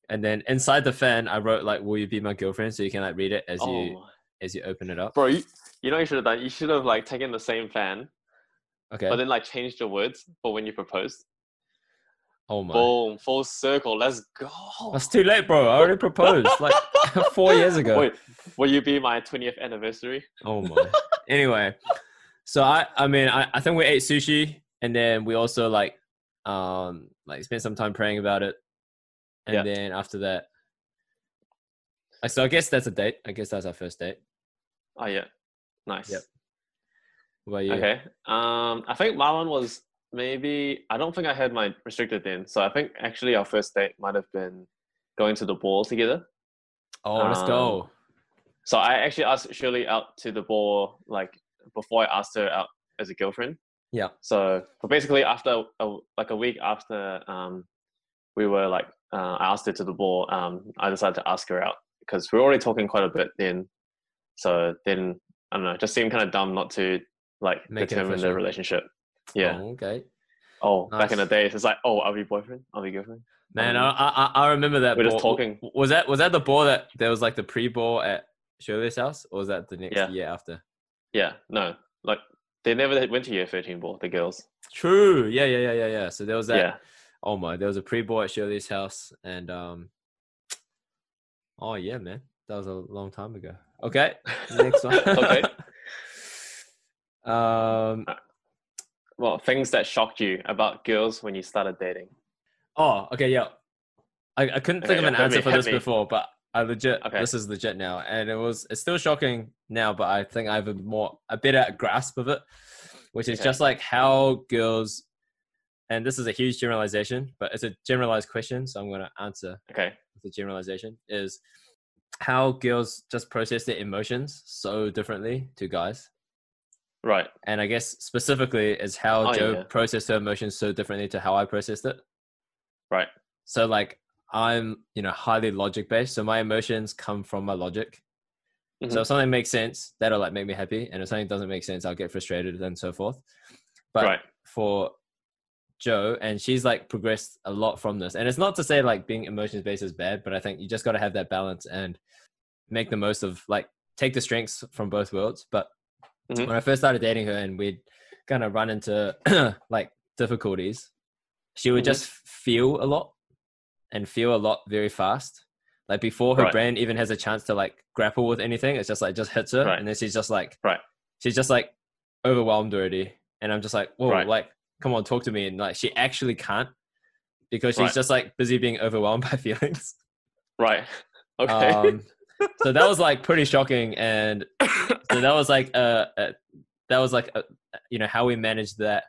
Speaker 1: and then inside the fan I wrote like, "Will you be my girlfriend?" So you can like read it as
Speaker 2: Oh,
Speaker 1: you as you open it up.
Speaker 2: bro, you, you know you should have done. You should have like taken the same fan,
Speaker 1: Okay.
Speaker 2: but then like changed the words for when you proposed.
Speaker 1: oh my.
Speaker 2: Boom, full circle. Let's go.
Speaker 1: That's too late, bro. I already proposed like four years ago.
Speaker 2: Wait, will you be my twentieth anniversary?
Speaker 1: Oh my. anyway, so I I mean I, I think we ate sushi and then we also like um like spent some time praying about it. And
Speaker 2: Yeah.
Speaker 1: then after that I- so I guess that's a date. I guess that's our first date.
Speaker 2: Oh yeah, nice.
Speaker 1: Yep. What about you?
Speaker 2: Okay. Um, I think my one was maybe I don't think I had my restricted then, so I think actually our first date might have been going to the ball together.
Speaker 1: Oh, let's go.
Speaker 2: So I actually asked Shirley out to the ball like before I asked her out as a girlfriend.
Speaker 1: Yeah.
Speaker 2: So, but basically after a, like a week after um, we were like uh, I asked her to the ball, um, I decided to ask her out because we were already talking quite a bit then. So then I don't know, just seemed kind of dumb not to like
Speaker 1: Make
Speaker 2: determine the relationship. Yeah.
Speaker 1: Oh, okay.
Speaker 2: Oh, back in the
Speaker 1: Nice.
Speaker 2: days, it's like, oh, are we boyfriend? Are we girlfriend?
Speaker 1: Man, I, I I remember that.
Speaker 2: we're just talking.
Speaker 1: Was that was that the ball that there was like the pre ball at Shirley's house, or was that the next
Speaker 2: Yeah.
Speaker 1: year after?
Speaker 2: Yeah, no, like they never went to year thirteen ball. The girls.
Speaker 1: True. Yeah, yeah, yeah, yeah, yeah. So there was that.
Speaker 2: yeah.
Speaker 1: Oh my, there was a pre ball at Shirley's house, and um. Oh yeah, man, that was a long time ago. Okay, next one.
Speaker 2: okay.
Speaker 1: um.
Speaker 2: Well, things that shocked you about girls when you started dating.
Speaker 1: Oh, okay, yeah. I, I couldn't think
Speaker 2: Okay,
Speaker 1: of an
Speaker 2: hit
Speaker 1: answer
Speaker 2: me,
Speaker 1: for this
Speaker 2: me.
Speaker 1: before, but I legit
Speaker 2: Okay.
Speaker 1: this is legit now, and it was it's still shocking now, but I think I have a more a better grasp of it, which is
Speaker 2: Okay.
Speaker 1: just like how girls, and this is a huge generalization, but it's a generalized question, so I'm going to answer
Speaker 2: Okay.
Speaker 1: The generalization is how girls just process their emotions so differently to guys.
Speaker 2: Right.
Speaker 1: And I guess specifically is how
Speaker 2: Oh,
Speaker 1: Joe
Speaker 2: yeah.
Speaker 1: processed her emotions so differently to how I processed it.
Speaker 2: Right.
Speaker 1: So like I'm, you know, highly logic based. So my emotions come from my logic. So
Speaker 2: Mhm.
Speaker 1: if something makes sense, that'll like make me happy. And if something doesn't make sense, I'll get frustrated and so forth. But
Speaker 2: right.
Speaker 1: for Joe, and she's like progressed a lot from this. And it's not to say like being emotions based is bad, but I think you just got to have that balance and make the most of like take the strengths from both worlds. But
Speaker 2: Mhm.
Speaker 1: when I first started dating her and we'd kind of run into like difficulties, she would
Speaker 2: Mhm.
Speaker 1: just feel a lot and feel a lot very fast. Like before her
Speaker 2: Right.
Speaker 1: brain even has a chance to like grapple with anything, it's just like just hits her,
Speaker 2: Right.
Speaker 1: and then she's just like,
Speaker 2: Right.
Speaker 1: she's just like overwhelmed already. And I'm just like, whoa,
Speaker 2: Right.
Speaker 1: like, come on, talk to me. And like, she actually can't because she's
Speaker 2: Right.
Speaker 1: just like busy being overwhelmed by feelings.
Speaker 2: Right. Okay.
Speaker 1: Um, so that was like pretty shocking. And so that was like, uh, uh that was like, uh, you know, how we managed that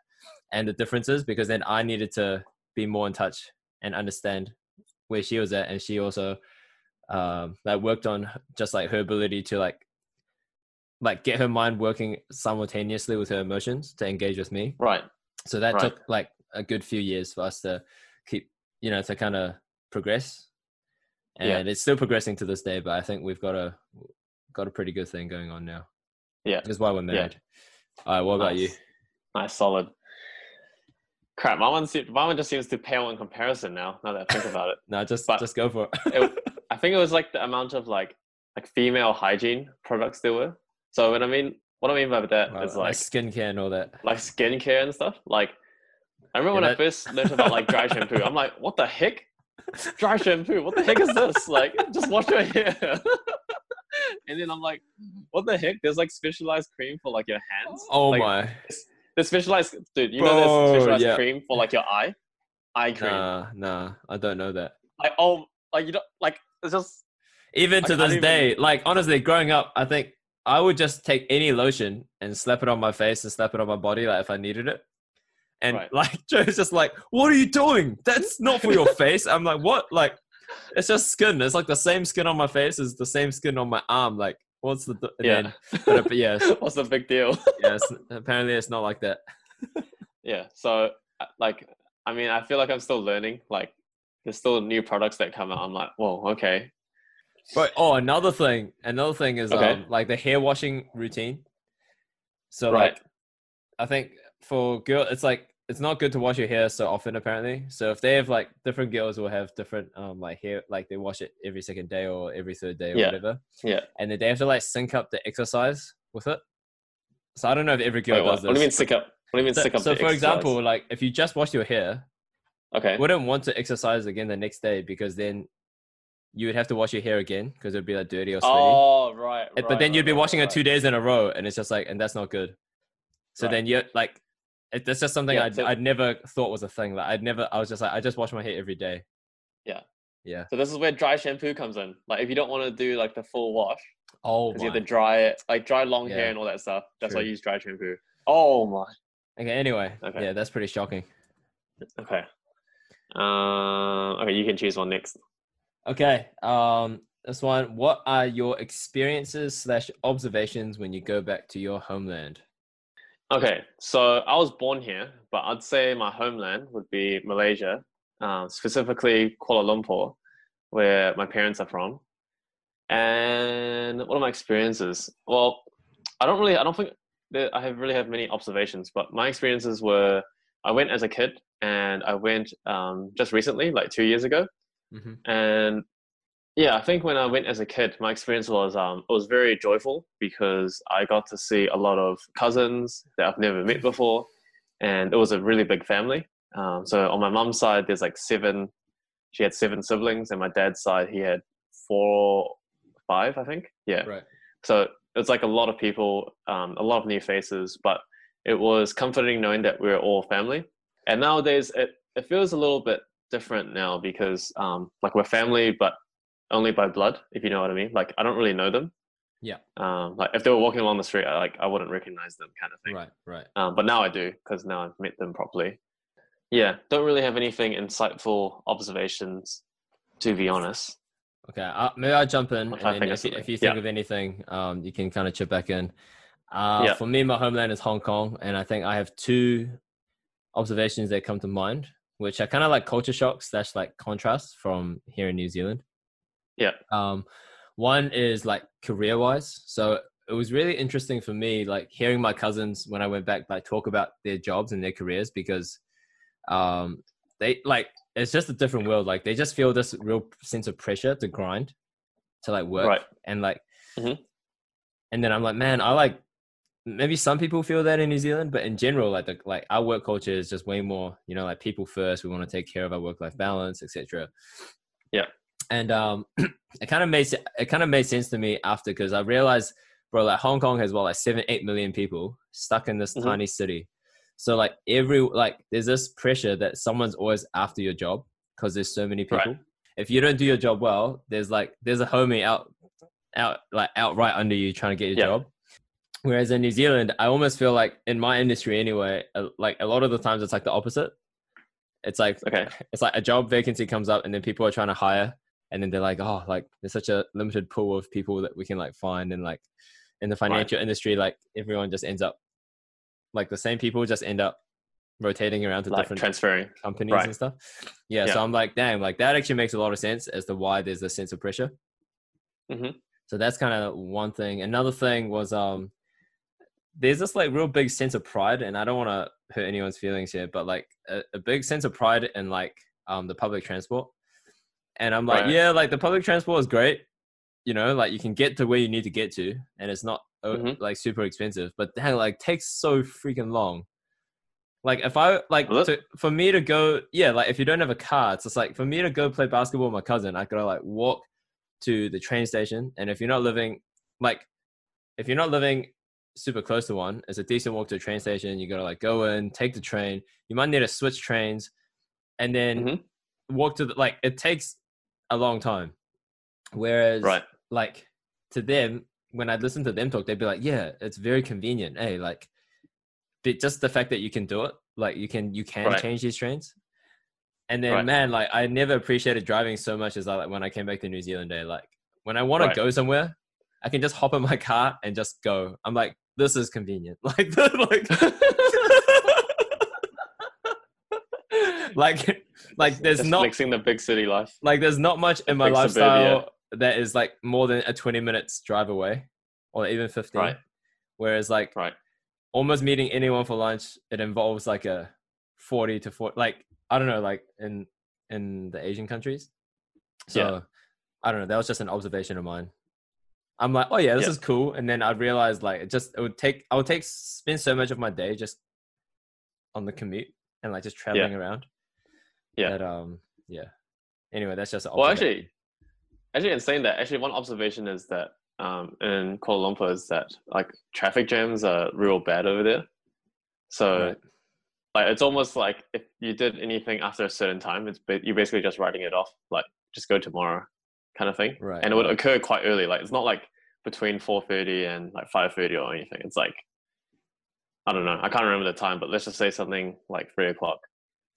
Speaker 1: and the differences because then I needed to be more in touch and understand where she was at. And she also, um, like worked on just like her ability to like, like get her mind working simultaneously with her emotions to engage with me
Speaker 2: right.
Speaker 1: So that
Speaker 2: Right.
Speaker 1: took like a good few years for us to keep you know to kind of progress
Speaker 2: Yeah.
Speaker 1: and it's still progressing to this day but i think we've got a got a pretty good thing going on now
Speaker 2: Yeah.
Speaker 1: that's why we're married. Yeah. all right what about you
Speaker 2: Nice. Nice, solid. Crap, my one, my one just seems to pale in comparison now. Now that I think about it,
Speaker 1: no just
Speaker 2: But-
Speaker 1: just go for it,
Speaker 2: It- I think it was like the amount of like like female hygiene products there were. So when I mean, what do I mean by that is
Speaker 1: Well, like
Speaker 2: like
Speaker 1: skincare and all that
Speaker 2: like skincare and stuff. Like I remember when
Speaker 1: Yeah,
Speaker 2: I first learned about like dry shampoo, I'm like, what the heck? Dry shampoo? What the heck is this? Like, just wash your hair. and then I'm like, what the heck? There's like specialized cream for like your hands.
Speaker 1: oh
Speaker 2: Like,
Speaker 1: my
Speaker 2: There's specialized, dude. You know, there's specialized
Speaker 1: yeah.
Speaker 2: cream for like your eye, eye cream.
Speaker 1: nah nah i don't know that
Speaker 2: Like, oh, like you don't like. It's just
Speaker 1: even to this
Speaker 2: even-
Speaker 1: day like honestly growing up i think i would just take any lotion and slap it on my face and slap it on my body like if i needed it and
Speaker 2: Right.
Speaker 1: like joe's just like what are you doing that's not for your face i'm like what like it's just skin it's like the same skin on my face as the same skin on my arm like what's the and
Speaker 2: yeah.
Speaker 1: then, but, but yeah
Speaker 2: What's the big deal?
Speaker 1: yeah it's, apparently it's not like that
Speaker 2: yeah. So uh, like, I mean, I feel like I'm still learning. Like, there's still new products that come out. I'm like, whoa, okay.
Speaker 1: But oh, another thing, another thing is
Speaker 2: Okay.
Speaker 1: um, like the hair washing routine. So
Speaker 2: Right.
Speaker 1: like, I think for girl, it's like it's not good to wash your hair so often apparently. So if they have like different girls will have different um like hair, like they wash it every second day or every third day or
Speaker 2: Yeah.
Speaker 1: whatever.
Speaker 2: Yeah.
Speaker 1: And then they have to like sync up the exercise with it. So I don't know if every girl
Speaker 2: Wait, what?
Speaker 1: does this.
Speaker 2: what do you mean sick up? What do you mean
Speaker 1: So,
Speaker 2: sick up?
Speaker 1: so for
Speaker 2: exercise?
Speaker 1: example, like if you just wash your hair,
Speaker 2: okay.
Speaker 1: wouldn't want to exercise again the next day because then you would have to wash your hair again because it would be like dirty or sweaty.
Speaker 2: Oh, right.
Speaker 1: Uh, but
Speaker 2: right,
Speaker 1: then you'd be
Speaker 2: right,
Speaker 1: washing
Speaker 2: right.
Speaker 1: it two days in a row, and it's just like, and that's not good. So
Speaker 2: Right.
Speaker 1: then you're like, it, that's just something
Speaker 2: Yeah,
Speaker 1: I'd,
Speaker 2: so-
Speaker 1: I'd never thought was a thing. Like I'd never, I was just like, I just wash my hair every day.
Speaker 2: Yeah.
Speaker 1: Yeah.
Speaker 2: So this is where dry shampoo comes in. Like, if you don't want to do like the full wash,
Speaker 1: Oh
Speaker 2: because you have to dry it, like dry long
Speaker 1: Yeah.
Speaker 2: hair and all that stuff. That's why I use dry shampoo. Oh my.
Speaker 1: Okay. Anyway.
Speaker 2: Okay.
Speaker 1: Yeah, that's pretty shocking.
Speaker 2: Okay. Um. Okay, you can choose one next.
Speaker 1: Okay. Um. This one. What are your experiences slash observations when you go back to your homeland?
Speaker 2: Okay, so I was born here, but I'd say my homeland would be Malaysia, uh, specifically Kuala Lumpur, where my parents are from. And what are my experiences? Well, I don't really, I don't think that I have really have many observations, but my experiences were I went as a kid, and I went um, just recently, like two years ago.
Speaker 1: Hmm
Speaker 2: And yeah, I think when I went as a kid, my experience was um, it was very joyful because I got to see a lot of cousins that I've never met before, and it was a really big family. Um, so on my mum's side, there's like seven. She had seven siblings, and my dad's side, he had four, five, I think. Yeah.
Speaker 1: Right.
Speaker 2: So it's like a lot of people, um, a lot of new faces, but it was comforting knowing that we are all family. And nowadays, it it feels a little bit different now because um, like we're family, but only by blood, if you know what I mean. Like I don't really know them.
Speaker 1: Yeah.
Speaker 2: Um, like if they were walking along the street, I, like I wouldn't recognize them, kind of thing.
Speaker 1: Right. Right.
Speaker 2: Um, but now I do because now I've met them properly. Yeah, don't really have anything insightful observations, to be honest.
Speaker 1: Okay, uh, maybe I'll jump in,
Speaker 2: I'll
Speaker 1: and
Speaker 2: to
Speaker 1: then
Speaker 2: think
Speaker 1: if you, if you think
Speaker 2: Yeah.
Speaker 1: of anything, um, you can kind of chip back in. Uh,
Speaker 2: Yeah.
Speaker 1: For me, my homeland is Hong Kong, and I think I have two observations that come to mind, which are kind of like culture shocks slash like contrasts from here in New Zealand.
Speaker 2: Yeah.
Speaker 1: Um, one is like career wise. So it was really interesting for me, like hearing my cousins when I went back, like talk about their jobs and their careers because, um, they like it's just a different world. Like they just feel this real sense of pressure to grind, to like work,
Speaker 2: Right.
Speaker 1: and like,
Speaker 2: Mhm.
Speaker 1: and then I'm like, man, I like maybe some people feel that in New Zealand, but in general, like the like our work culture is just way more, you know, like people first. We want to take care of our work life balance, etc.
Speaker 2: Yeah.
Speaker 1: And um, it kind of made it kind of made sense to me after because I realized, bro, like Hong Kong has what like seven, eight million people stuck in this
Speaker 2: Mhm.
Speaker 1: tiny city. So like every like there's this pressure that someone's always after your job because there's so many
Speaker 2: Right.
Speaker 1: people. If you don't do your job well, there's like there's a homie out out like out right under you trying to get your
Speaker 2: Yeah.
Speaker 1: job. Whereas in New Zealand, I almost feel like in my industry anyway, like a lot of the times it's like the opposite. It's like
Speaker 2: Okay.
Speaker 1: it's like a job vacancy comes up and then people are trying to hire and then they're like, oh, like there's such a limited pool of people that we can like find and like in the financial industry, like everyone just ends up like the same people just end up rotating around to
Speaker 2: Like
Speaker 1: different
Speaker 2: transferring.
Speaker 1: companies
Speaker 2: right.
Speaker 1: and stuff. Yeah,
Speaker 2: Yeah.
Speaker 1: so I'm like, damn, like that actually makes a lot of sense as to why there's a sense of pressure.
Speaker 2: Mhm.
Speaker 1: So that's kind of one thing. Another thing was um there's this like real big sense of pride, and I don't want to hurt anyone's feelings here, but like a, a big sense of pride in like um the public transport. And I'm like,
Speaker 2: Right.
Speaker 1: yeah, like the public transport is great. You know, like you can get to where you need to get to, and it's not uh,
Speaker 2: Mhm.
Speaker 1: like super expensive. But dang, like takes so freaking long. Like if I like to, for me to go, yeah, like if you don't have a car, it's just like for me to go play basketball with my cousin, I gotta like walk to the train station, and if you're not living like if you're not living super close to one, it's a decent walk to a train station. You gotta like go in, take the train. You might need to switch trains, and then
Speaker 2: Mhm.
Speaker 1: walk to the like. It takes a long time. Whereas,
Speaker 2: Right.
Speaker 1: like to them, when I listen to them talk, they'd be like, "Yeah, it's very convenient. Hey, like, but just the fact that you can do it, like you can you can
Speaker 2: Right.
Speaker 1: change these trains." And then,
Speaker 2: Right.
Speaker 1: man, like I never appreciated driving so much as I like when I came back to New Zealand. Day, like when I want to go somewhere, I can just hop in my car and just go. I'm like, this is convenient. Like, like, like, like there's
Speaker 2: Just
Speaker 1: not
Speaker 2: flexing the big city life.
Speaker 1: like there's not much in my
Speaker 2: big
Speaker 1: lifestyle
Speaker 2: suburbia.
Speaker 1: that is like more than a 20 minutes drive away or even 15
Speaker 2: Right.
Speaker 1: whereas like
Speaker 2: Right.
Speaker 1: almost meeting anyone for lunch it involves like a 40 to 40 like i don't know like in in the asian countries so
Speaker 2: Yeah.
Speaker 1: i don't know that was just an observation of mine i'm like oh yeah this
Speaker 2: Yeah.
Speaker 1: is cool and then i realized like it just it would take i would take spend so much of my day just on the commute and like just traveling around
Speaker 2: Yeah.
Speaker 1: that um yeah anyway that's just
Speaker 2: Well, actually, actually, in saying that, actually, one observation is that um, in Kuala Lumpur is that like traffic jams are real bad over there. So,
Speaker 1: Right.
Speaker 2: like, it's almost like if you did anything after a certain time, it's you're basically just writing it off, like just go tomorrow, kind of thing.
Speaker 1: Right,
Speaker 2: And it would occur quite early. Like, it's not like between four thirty and like five thirty or anything. It's like I don't know. I can't remember the time, but let's just say something like three o'clock.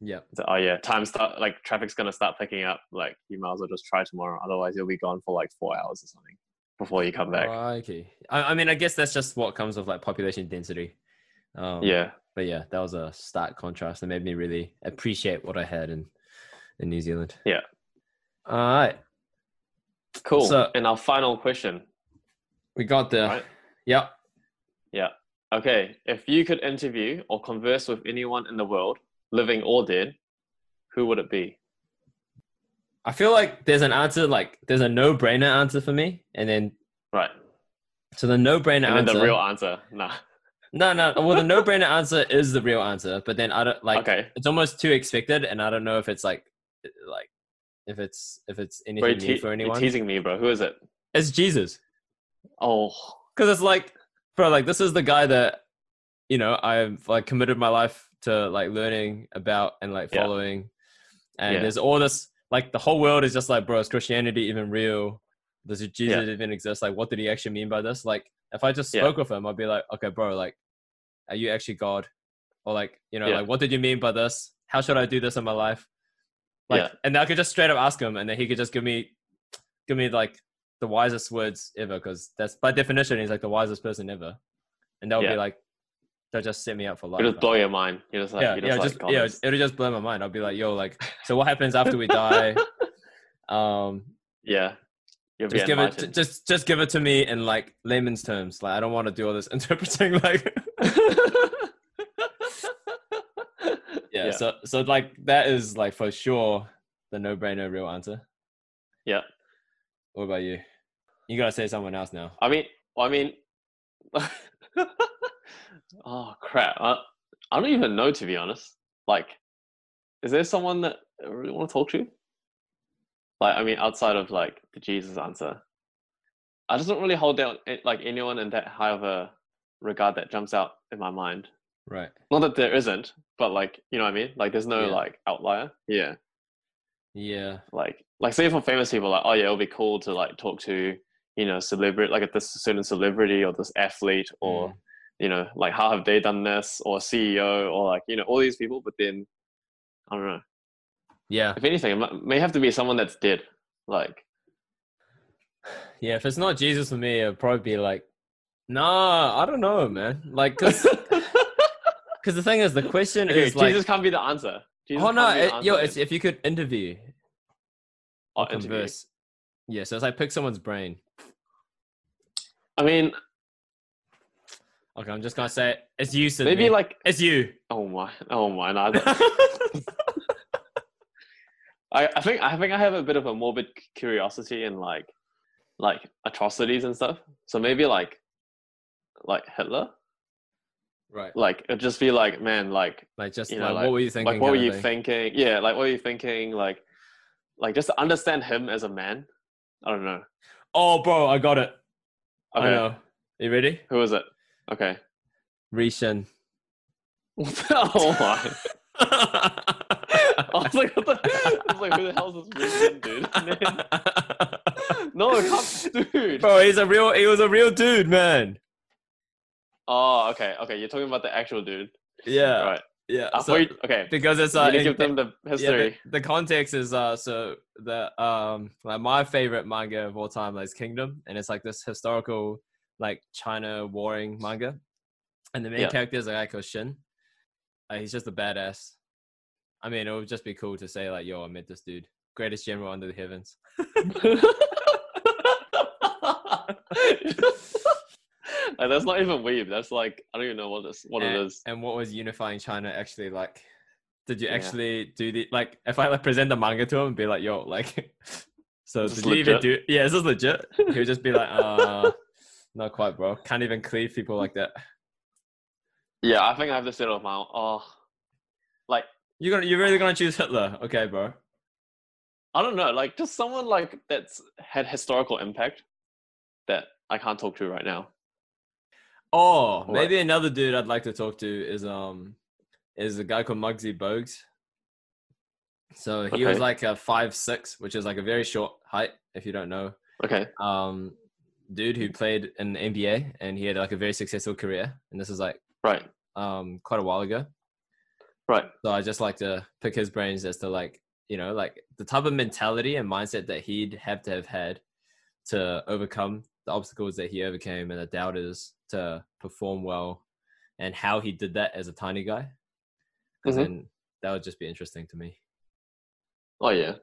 Speaker 1: yeah
Speaker 2: oh yeah, time start like traffic's gonna start picking up. Like you might as well just try tomorrow. Otherwise, you'll be gone for like four hours or something before you come back.
Speaker 1: Okay. I, I mean, I guess that's just what comes with like population density. Um,
Speaker 2: Yeah,
Speaker 1: But yeah, that was a stark contrast that made me really appreciate what I had in in New Zealand.
Speaker 2: Yeah.
Speaker 1: All right.
Speaker 2: Cool.
Speaker 1: So-
Speaker 2: and our final question,
Speaker 1: We got there.
Speaker 2: right?
Speaker 1: Yep.
Speaker 2: Yeah. Okay. If you could interview or converse with anyone in the world living or dead, who would it be?
Speaker 1: I feel like there's an answer, like there's a no-brainer answer for me, and then
Speaker 2: Right.
Speaker 1: so the no-brainer
Speaker 2: And then
Speaker 1: answer.
Speaker 2: the real answer. Nah.
Speaker 1: no, no. Well, the no-brainer answer is the real answer, but then I don't like.
Speaker 2: okay.
Speaker 1: It's almost too expected, and I don't know if it's like, like, if it's if it's anything
Speaker 2: you're,
Speaker 1: new
Speaker 2: te-
Speaker 1: for
Speaker 2: you're
Speaker 1: anyone.
Speaker 2: teasing me, bro. Who is it?
Speaker 1: It's Jesus,
Speaker 2: Oh,
Speaker 1: because it's like, bro, like this is the guy that, you know, I've like committed my life to like learning about and like
Speaker 2: Yeah.
Speaker 1: following, and
Speaker 2: Yeah.
Speaker 1: there's all this like the whole world is just like, bro, is Christianity even real? Does Jesus
Speaker 2: Yeah.
Speaker 1: even exist? Like, what did he actually mean by this? Like, if I just
Speaker 2: Yeah.
Speaker 1: spoke with him, I'd be like, okay, bro, like, are you actually God? Or like, you know,
Speaker 2: Yeah.
Speaker 1: like, what did you mean by this? How should I do this in my life? Like,
Speaker 2: Yeah.
Speaker 1: and I could just straight up ask him, and then he could just give me, give me like the wisest words ever, because that's by definition he's like the wisest person ever, and that would
Speaker 2: Yeah.
Speaker 1: be like, they'll just set me up for life.
Speaker 2: you just blow your mind. You're just like,
Speaker 1: yeah, yeah,
Speaker 2: just
Speaker 1: just
Speaker 2: like, God
Speaker 1: yeah, it'll just blow my mind. I'll be like, yo, like, so what happens after we die? um,
Speaker 2: yeah. You'll
Speaker 1: just give it, just just give it to me in like layman's terms. Like, I don't want to do all this interpreting. Like, yeah, So, so like that is like for sure the no-brainer real answer.
Speaker 2: Yeah.
Speaker 1: What about you? You gotta say someone else now.
Speaker 2: I mean, I mean, oh crap! I, I don't even know to be honest. Like, is there someone that I really want to talk to? Like, I mean, outside of like the Jesus answer, I just don't really hold down eh, like anyone in that high of a regard that jumps out in my mind.
Speaker 1: Right.
Speaker 2: Not that there isn't, but like, you know what I mean? Like, there's no
Speaker 1: Yeah.
Speaker 2: like outlier. Yeah.
Speaker 1: Yeah.
Speaker 2: like like say for famous people like oh yeah it'll be cool to like talk to you know celebrity like this certain celebrity or this athlete or
Speaker 1: Mm.
Speaker 2: you know like how have they done this or ceo or like you know all these people but then i don't know
Speaker 1: Yeah.
Speaker 2: if anything it may have to be someone that's dead like
Speaker 1: Yeah. If it's not Jesus for me, it'll probably be like, nah, I don't know, man. Like, cause, cause the thing is, the question
Speaker 2: okay,
Speaker 1: is like,
Speaker 2: jesus can't be the answer jesus
Speaker 1: oh no, it, yo, it's if you could interview
Speaker 2: Oh,
Speaker 1: or
Speaker 2: interview.
Speaker 1: converse. Yeah. So it's like pick someone's brain.
Speaker 2: i mean
Speaker 1: Okay, I'm just gonna say it. It's you, Sidney.
Speaker 2: maybe like
Speaker 1: it's you.
Speaker 2: oh my oh my no, I, I, I think I think I have a bit of a morbid curiosity in like like atrocities and stuff. So maybe like like Hitler.
Speaker 1: Right.
Speaker 2: Like it'd just be like, man, like
Speaker 1: Like just
Speaker 2: you
Speaker 1: like,
Speaker 2: know,
Speaker 1: what were you thinking?
Speaker 2: like what were you
Speaker 1: thing.
Speaker 2: thinking? Yeah, like what were you thinking? Like like just to understand him as a man. I don't know.
Speaker 1: Oh, bro, I got it. I
Speaker 2: Okay.
Speaker 1: know. You ready?
Speaker 2: Who is it? Okay.
Speaker 1: Ri Shin.
Speaker 2: oh my. I was like, what the, I was like, who the hell is this Ruben dude? No, dude.
Speaker 1: bro, he's a real. He was a real dude, man.
Speaker 2: Oh, okay, okay. You're talking about the actual dude,
Speaker 1: Yeah,
Speaker 2: right?
Speaker 1: yeah.
Speaker 2: I
Speaker 1: so-
Speaker 2: you- okay.
Speaker 1: because it's uh,
Speaker 2: to give them the
Speaker 1: yeah,
Speaker 2: history.
Speaker 1: the, the context is uh, so the um, like my favorite manga of all time is Kingdom, and it's like this historical like China warring manga, and the main
Speaker 2: Yeah.
Speaker 1: character is a guy called Shin. Uh, he's just a badass. I mean, it would just be cool to say like, "Yo, I met this dude, greatest general under the heavens."
Speaker 2: like, that's not even weeb. That's like I don't even know what this what it
Speaker 1: and,
Speaker 2: is.
Speaker 1: and what was unifying China actually like? Did you
Speaker 2: Yeah.
Speaker 1: actually do the like? If I like present the manga to him and be like, "Yo, like," so did
Speaker 2: this
Speaker 1: you even do?
Speaker 2: legit?
Speaker 1: Yeah, this is legit. He would just be like, "Uh, not quite, bro. Can't even cleave people like that."
Speaker 2: Yeah, I think I have to settle my own. Oh, like
Speaker 1: You're gonna, you're really gonna choose Hitler? Okay, bro.
Speaker 2: I don't know, like just someone like that's had historical impact that I can't talk to right now.
Speaker 1: Oh,
Speaker 2: What?
Speaker 1: maybe another dude I'd like to talk to is um, is a guy called Muggsy Bogues. So he was like a five six, which is like a very short height. If you don't know,
Speaker 2: Okay.
Speaker 1: um, dude who played in the NBA and he had like a very successful career. And this is like
Speaker 2: Right.
Speaker 1: um quite a while ago.
Speaker 2: Right.
Speaker 1: So I just like to pick his brains as to like you know like the type of mentality and mindset that he'd have to have had to overcome the obstacles that he overcame and the doubters to perform well, and how he did that as a tiny guy. Because
Speaker 2: Mhm.
Speaker 1: then that would just be interesting to me.
Speaker 2: Oh yeah.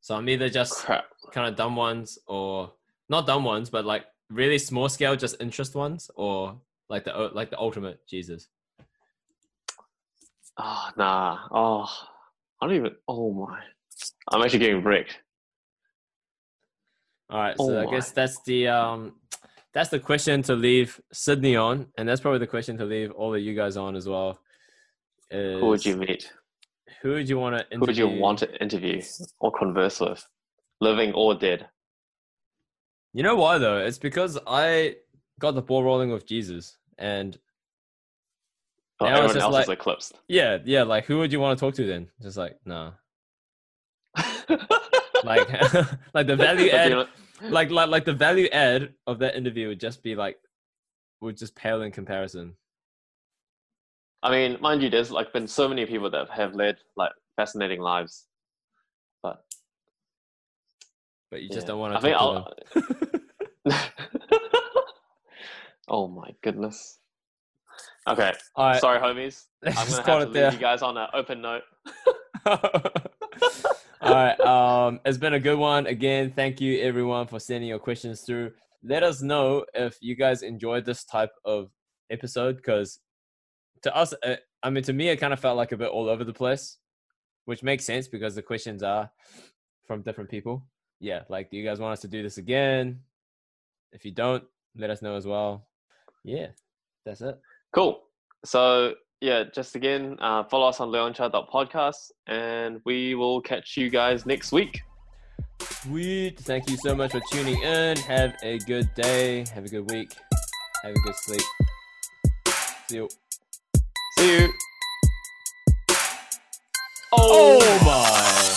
Speaker 1: So I'm either just
Speaker 2: Crap.
Speaker 1: kind of dumb ones or not dumb ones, but like really small scale, just interest ones, or like the like the ultimate Jesus.
Speaker 2: Oh nah. Oh, I don't even. Oh my. I'm actually getting wrecked.
Speaker 1: All right, so
Speaker 2: Oh
Speaker 1: I guess that's the um, that's the question to leave Sidney on, and that's probably the question to leave all of you guys on as well.
Speaker 2: Who would you meet?
Speaker 1: Who would you want to interview?
Speaker 2: Who would you want to interview or converse with, living or dead?
Speaker 1: You know why though? It's because I got the ball rolling with Jesus, and
Speaker 2: Oh,
Speaker 1: Now
Speaker 2: everyone else is eclipsed.
Speaker 1: yeah, yeah. Like, who would you want to talk to then? Just like, nah. Like, like the value add, like, like, like the value add of that interview would just be like, would just pale in comparison.
Speaker 2: I mean, mind you, there's like been so many people that have led like fascinating lives, but
Speaker 1: But you just
Speaker 2: yeah.
Speaker 1: don't want
Speaker 2: I
Speaker 1: to
Speaker 2: think
Speaker 1: talk to
Speaker 2: I'll.
Speaker 1: them.
Speaker 2: oh my goodness. Okay,
Speaker 1: All right,
Speaker 2: sorry, homies. I'm gonna have to leave you guys on an open note.
Speaker 1: All right. Um, it's been a good one. Again, thank you everyone for sending your questions through. Let us know if you guys enjoyed this type of episode because to us, uh, I mean, to me, it kind of felt like a bit all over the place, which makes sense because the questions are from different people. Yeah. Like, do you guys want us to do this again? If you don't, let us know as well. Yeah. That's it.
Speaker 2: Cool. So yeah, just again, uh, follow us on leonchat.podcast and we will catch you guys next week.
Speaker 1: Sweet. Thank you so much for tuning in. Have a good day. Have a good week. Have a good sleep. See you.
Speaker 2: See you.
Speaker 1: Oh,